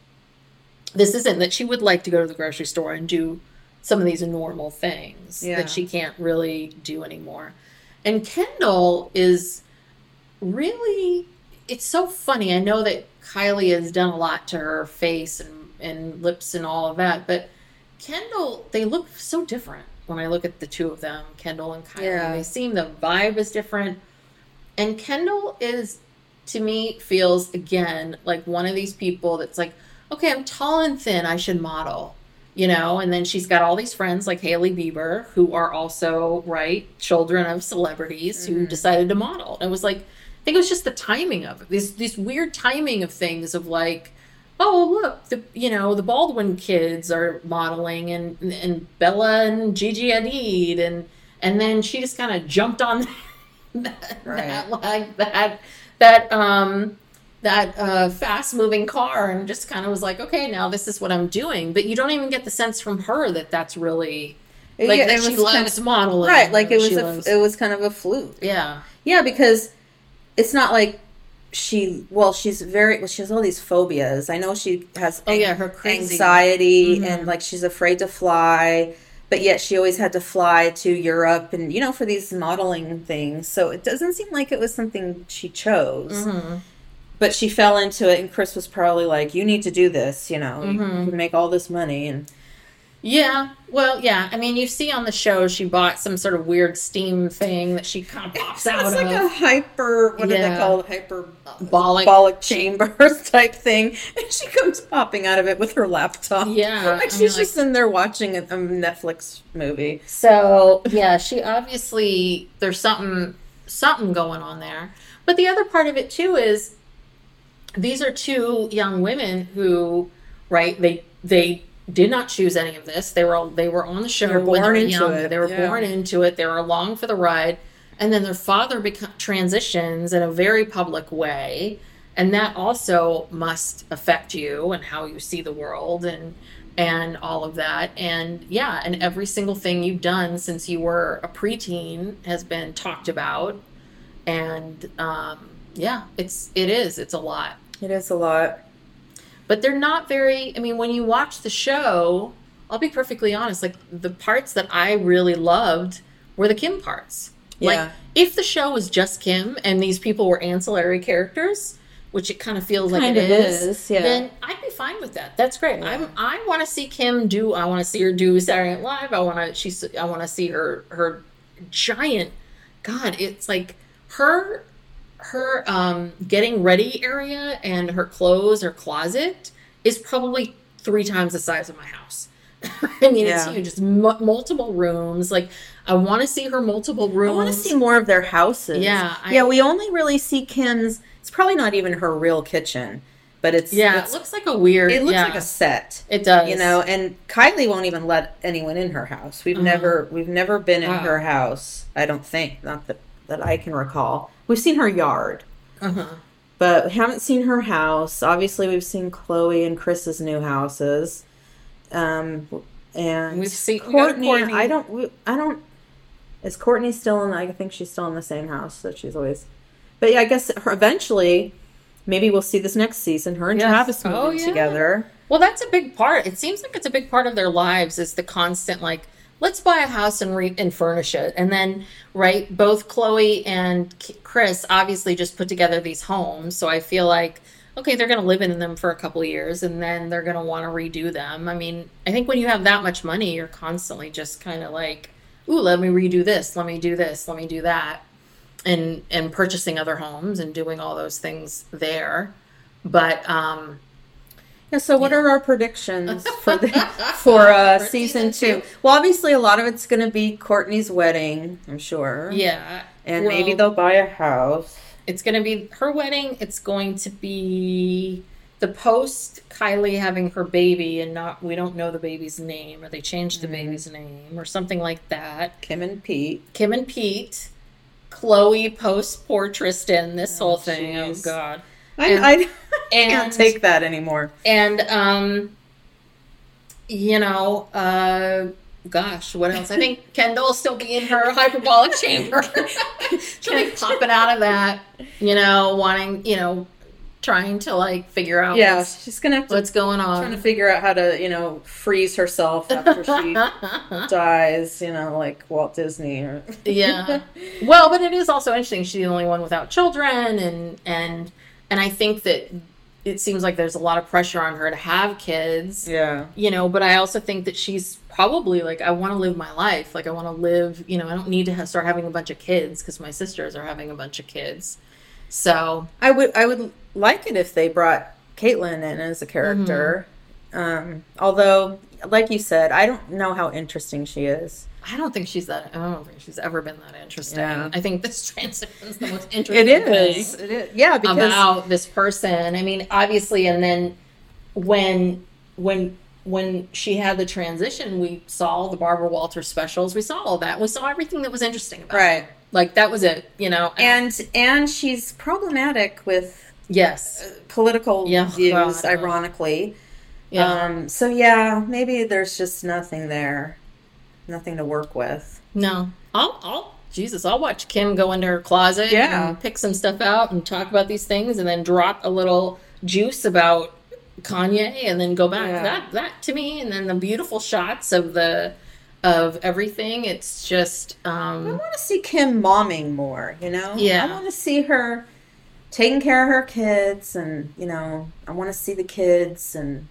Speaker 1: this isn't that she would like to go to the grocery store and do some of these normal things
Speaker 2: Yeah.
Speaker 1: that she can't really do anymore and kendall is really it's so funny i know that kylie has done a lot to her face and, and lips and all of that but kendall they look so different when i look at the two of them kendall and kylie
Speaker 2: Yeah.
Speaker 1: they seem the vibe is different and kendall is to me feels again like one of these people that's like okay i'm tall and thin i should model you know? And then she's got all these friends like hailey bieber who are also right children of celebrities who mm-hmm. decided to model. And it was like i think it was just the timing of it. This this weird timing of things of like oh look the you know the baldwin kids are modeling and and bella and gigi hadid and and then she just kind of jumped on that, that like that that um that uh, fast moving car and just kind of was like okay now this is what i'm doing but you don't even get the sense from her that that's really like
Speaker 2: Yeah,
Speaker 1: that
Speaker 2: it
Speaker 1: she
Speaker 2: was
Speaker 1: loves
Speaker 2: kind
Speaker 1: modeling
Speaker 2: right, like it was a,
Speaker 1: loves-
Speaker 2: it was kind of a fluke.
Speaker 1: yeah
Speaker 2: Yeah, because it's not like she well she's very well, she has all these phobias i know she has
Speaker 1: Oh, yeah, her crazy- Mm-hmm.
Speaker 2: anxiety and like she's afraid to fly but yet she always had to fly to europe and you know for these modeling things so it doesn't seem like it was something she chose
Speaker 1: Mm-hmm.
Speaker 2: but she fell into it and kris was probably like you need to do this you know
Speaker 1: Mm-hmm.
Speaker 2: you can make all this money and
Speaker 1: Yeah, well, yeah. I mean, you see on the show she bought some sort of weird steam thing that she kind of pops out
Speaker 2: it's
Speaker 1: of.
Speaker 2: like a hyper what do they call it hyper
Speaker 1: Bolic-
Speaker 2: bolic chambers type thing and she comes popping out of it with her laptop
Speaker 1: Yeah,
Speaker 2: like she's just in there watching a, a netflix movie
Speaker 1: So yeah, she obviously there's something something going on there. But the other part of it too is these are two young women who, right? They they did not choose any of this. They were they were on the show.
Speaker 2: They were
Speaker 1: when they
Speaker 2: born
Speaker 1: were
Speaker 2: into
Speaker 1: young.
Speaker 2: it,
Speaker 1: They were
Speaker 2: yeah.
Speaker 1: born into it. They were along for the ride, and then their father beco- transitions in a very public way, and that also must affect you and how you see the world and and all of that. And yeah, and every single thing you've done since you were a preteen has been talked about, and um, yeah, it's it is it's a lot
Speaker 2: it is a lot
Speaker 1: but they're not very i mean when you watch the show i'll be perfectly honest like the parts that i really loved were the kim parts
Speaker 2: Yeah.
Speaker 1: like if the show was just kim and these people were ancillary characters which it kind of feels like
Speaker 2: Kind
Speaker 1: it
Speaker 2: of
Speaker 1: is,
Speaker 2: is, yeah.
Speaker 1: then i'd be fine with that that's great i'm i want to see kim do i want to see her do saturday night live i want to she's i want to see her her giant god it's like her her um getting ready area and her clothes her closet is probably three times the size of my house. I mean it's
Speaker 2: Yeah.
Speaker 1: huge it's mu multiple rooms. Like i want to see her multiple rooms
Speaker 2: i want to see more of their houses.
Speaker 1: Yeah, I-
Speaker 2: yeah we only really see kim's it's probably not even her real kitchen but it's
Speaker 1: yeah
Speaker 2: it's,
Speaker 1: it looks like a weird
Speaker 2: it looks
Speaker 1: yeah,
Speaker 2: like a set
Speaker 1: it does.
Speaker 2: you know and kylie won't even let anyone in her house. We've never we've never been in
Speaker 1: Uh-huh.
Speaker 2: her house i don't think not that that i can recall we've seen her yard
Speaker 1: uh-huh.
Speaker 2: but we haven't seen her house obviously we've seen khloé and kris's new houses um and
Speaker 1: We've seen- we
Speaker 2: kourtney,
Speaker 1: Kourtney.
Speaker 2: i don't we- i don't is kourtney still in i think she's still in the same house that she's always but yeah i guess her, eventually maybe we'll see this next season. Her and
Speaker 1: Yes.
Speaker 2: Travis
Speaker 1: Oh,
Speaker 2: moving
Speaker 1: yeah.
Speaker 2: together.
Speaker 1: Well, that's a big part. It seems like it's a big part of their lives is the constant like let's buy a house and re- and furnish it. And then right, both Khloé and Kris obviously just put together these homes, so I feel like okay, they're going to live in them for a couple of years and then they're going to want to redo them. I mean, I think when you have that much money, you're constantly just kind of like, "Ooh, let me redo this, let me do this, let me do that." And and purchasing other homes and doing all those things there. But um
Speaker 2: Yeah, so what are our predictions for the, for uh,
Speaker 1: For
Speaker 2: season,
Speaker 1: season
Speaker 2: two? Well, obviously, a lot of it's going to be Kourtney's wedding, I'm sure.
Speaker 1: yeah,
Speaker 2: and maybe they'll buy a house.
Speaker 1: It's going to be her wedding. It's going to be the post Kylie having her baby, and not we don't know the baby's name, or they changed
Speaker 2: Mm-hmm.
Speaker 1: the baby's name, or something like that.
Speaker 2: Kim and Pete.
Speaker 1: Kim and Pete, Khloé post poor Tristan. This whole thing. Oh. God.
Speaker 2: I,
Speaker 1: And-
Speaker 2: I,
Speaker 1: and-
Speaker 2: can't take that anymore.
Speaker 1: And um, you know, uh. Gosh, what else? I think Kendall will still be in her hyperbolic chamber. She'll be popping out of that, you know, wanting, you know, trying to like figure out
Speaker 2: Yeah,
Speaker 1: what's,
Speaker 2: she's going to have to
Speaker 1: what's going on.
Speaker 2: trying to figure out how to, you know, freeze herself after she dies, you know, like Walt Disney. Or...
Speaker 1: yeah. Well, but it is also interesting. She's the only one without children, and and and I think that it seems like there's a lot of pressure on her to have kids.
Speaker 2: Yeah.
Speaker 1: You know, but I also think that she's probably like, I want to live my life. Like, I want to live. You know, I don't need to start having a bunch of kids because my sisters are having a bunch of kids. So
Speaker 2: I would I would like it if they brought Caitlyn in as a character. Um, although, like you said, I don't know how interesting she is.
Speaker 1: I don't think she's that. I don't think she's ever been that interesting.
Speaker 2: Yeah.
Speaker 1: I think this transition's the most interesting.
Speaker 2: is.
Speaker 1: thing.
Speaker 2: It is. Yeah, because
Speaker 1: about this person. I mean, obviously, and then when when when she had the transition, we saw the Barbara Walter specials. We saw all that. We saw everything that was interesting about her.
Speaker 2: Right.
Speaker 1: her. Like that was it, you know.
Speaker 2: and and she's problematic with
Speaker 1: yes,
Speaker 2: political
Speaker 1: Yeah,
Speaker 2: views,
Speaker 1: God.
Speaker 2: ironically.
Speaker 1: Yeah,
Speaker 2: Um, so yeah, maybe there's just nothing there, nothing to work with.
Speaker 1: no. I'll, I'll, Jesus, I'll watch Kim go into her closet
Speaker 2: Yeah.
Speaker 1: and pick some stuff out and talk about these things, and then drop a little juice about Kanye, and then go back.
Speaker 2: Yeah.
Speaker 1: That that to me, and then the beautiful shots of the of everything. It's just um, I
Speaker 2: want to see Kim momming more. You know,
Speaker 1: Yeah.
Speaker 2: I want to see her taking care of her kids, and you know, I want to see the kids, and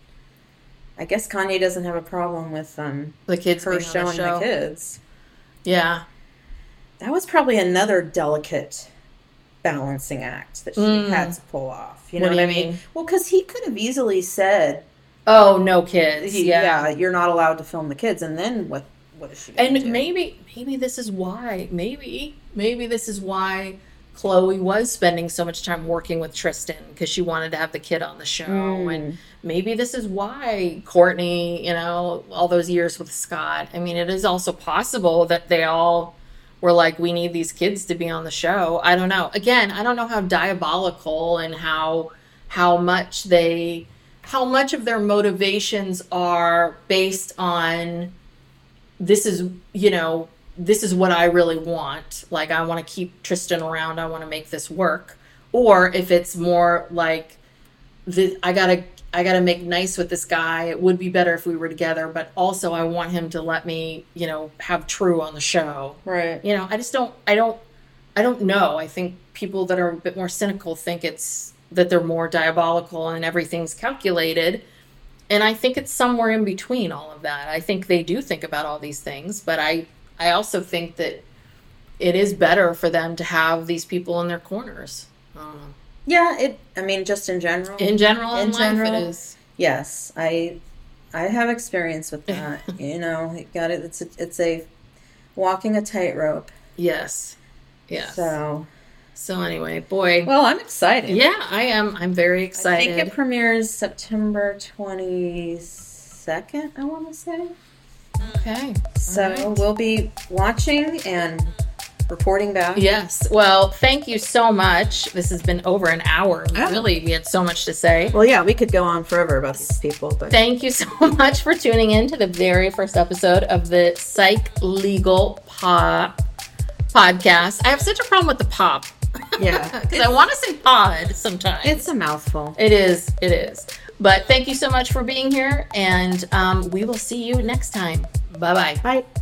Speaker 2: I guess Kanye doesn't have a problem with um
Speaker 1: the kids
Speaker 2: her showing
Speaker 1: the show.
Speaker 2: the kids.
Speaker 1: Yeah,
Speaker 2: That was probably another delicate balancing act that she
Speaker 1: Mm.
Speaker 2: had to pull off. You know
Speaker 1: What
Speaker 2: what, I mean?
Speaker 1: mean?
Speaker 2: Well, because he could have easily said,
Speaker 1: Oh no, kids.
Speaker 2: he-
Speaker 1: yeah.
Speaker 2: yeah. you're not allowed to film the kids," and then what? What is she? Gonna
Speaker 1: And
Speaker 2: do?
Speaker 1: maybe maybe this is why. Maybe maybe this is why Khloé was spending so much time working with Tristan because she wanted to have the kid on the show. And maybe this is why Kourtney, you know, all those years with Scott. I mean, it is also possible that they all were like, we need these kids to be on the show. I don't know. Again, I don't know how diabolical and how how much they how much of their motivations are based on this is you know this is what i really want like i want to keep tristan around i want to make this work or if it's more like the, i gotta i gotta make nice with this guy. It would be better if we were together but also i want him to let me you know have true on the show.
Speaker 2: Right?
Speaker 1: you know i just don't i don't i don't know. I think people that are a bit more cynical think it's that they're more diabolical and everything's calculated. And i think it's somewhere in between all of that. I think they do think about all these things but i i also think that it is better for them to have these people in their corners. Know.
Speaker 2: Yeah, it. I mean, just in general.
Speaker 1: in general in,
Speaker 2: In general,
Speaker 1: it is
Speaker 2: yes, I, I have experience with that. you know, it got it. It's a, it's a walking a tightrope.
Speaker 1: yes yes so,
Speaker 2: So,
Speaker 1: anyway boy
Speaker 2: well, I'm excited.
Speaker 1: yeah i am i'm very excited.
Speaker 2: I think it premieres September twenty second. I want to say.
Speaker 1: okay
Speaker 2: So
Speaker 1: right.
Speaker 2: we'll be watching and reporting back.
Speaker 1: Yes. Well, thank you so much. This has been over an hour.
Speaker 2: Oh.
Speaker 1: Really, we had so much to say.
Speaker 2: Well, yeah, we could go on forever about these people, but
Speaker 1: Thank you so much for tuning in to the very first episode of the Psych Legal Pop podcast. I have such a problem with the pop.
Speaker 2: Yeah.
Speaker 1: Because I want to say pod sometimes.
Speaker 2: It's a mouthful.
Speaker 1: It is. It is. But thank you so much for being here, and um, we will see you next time. Bye bye.
Speaker 2: Bye.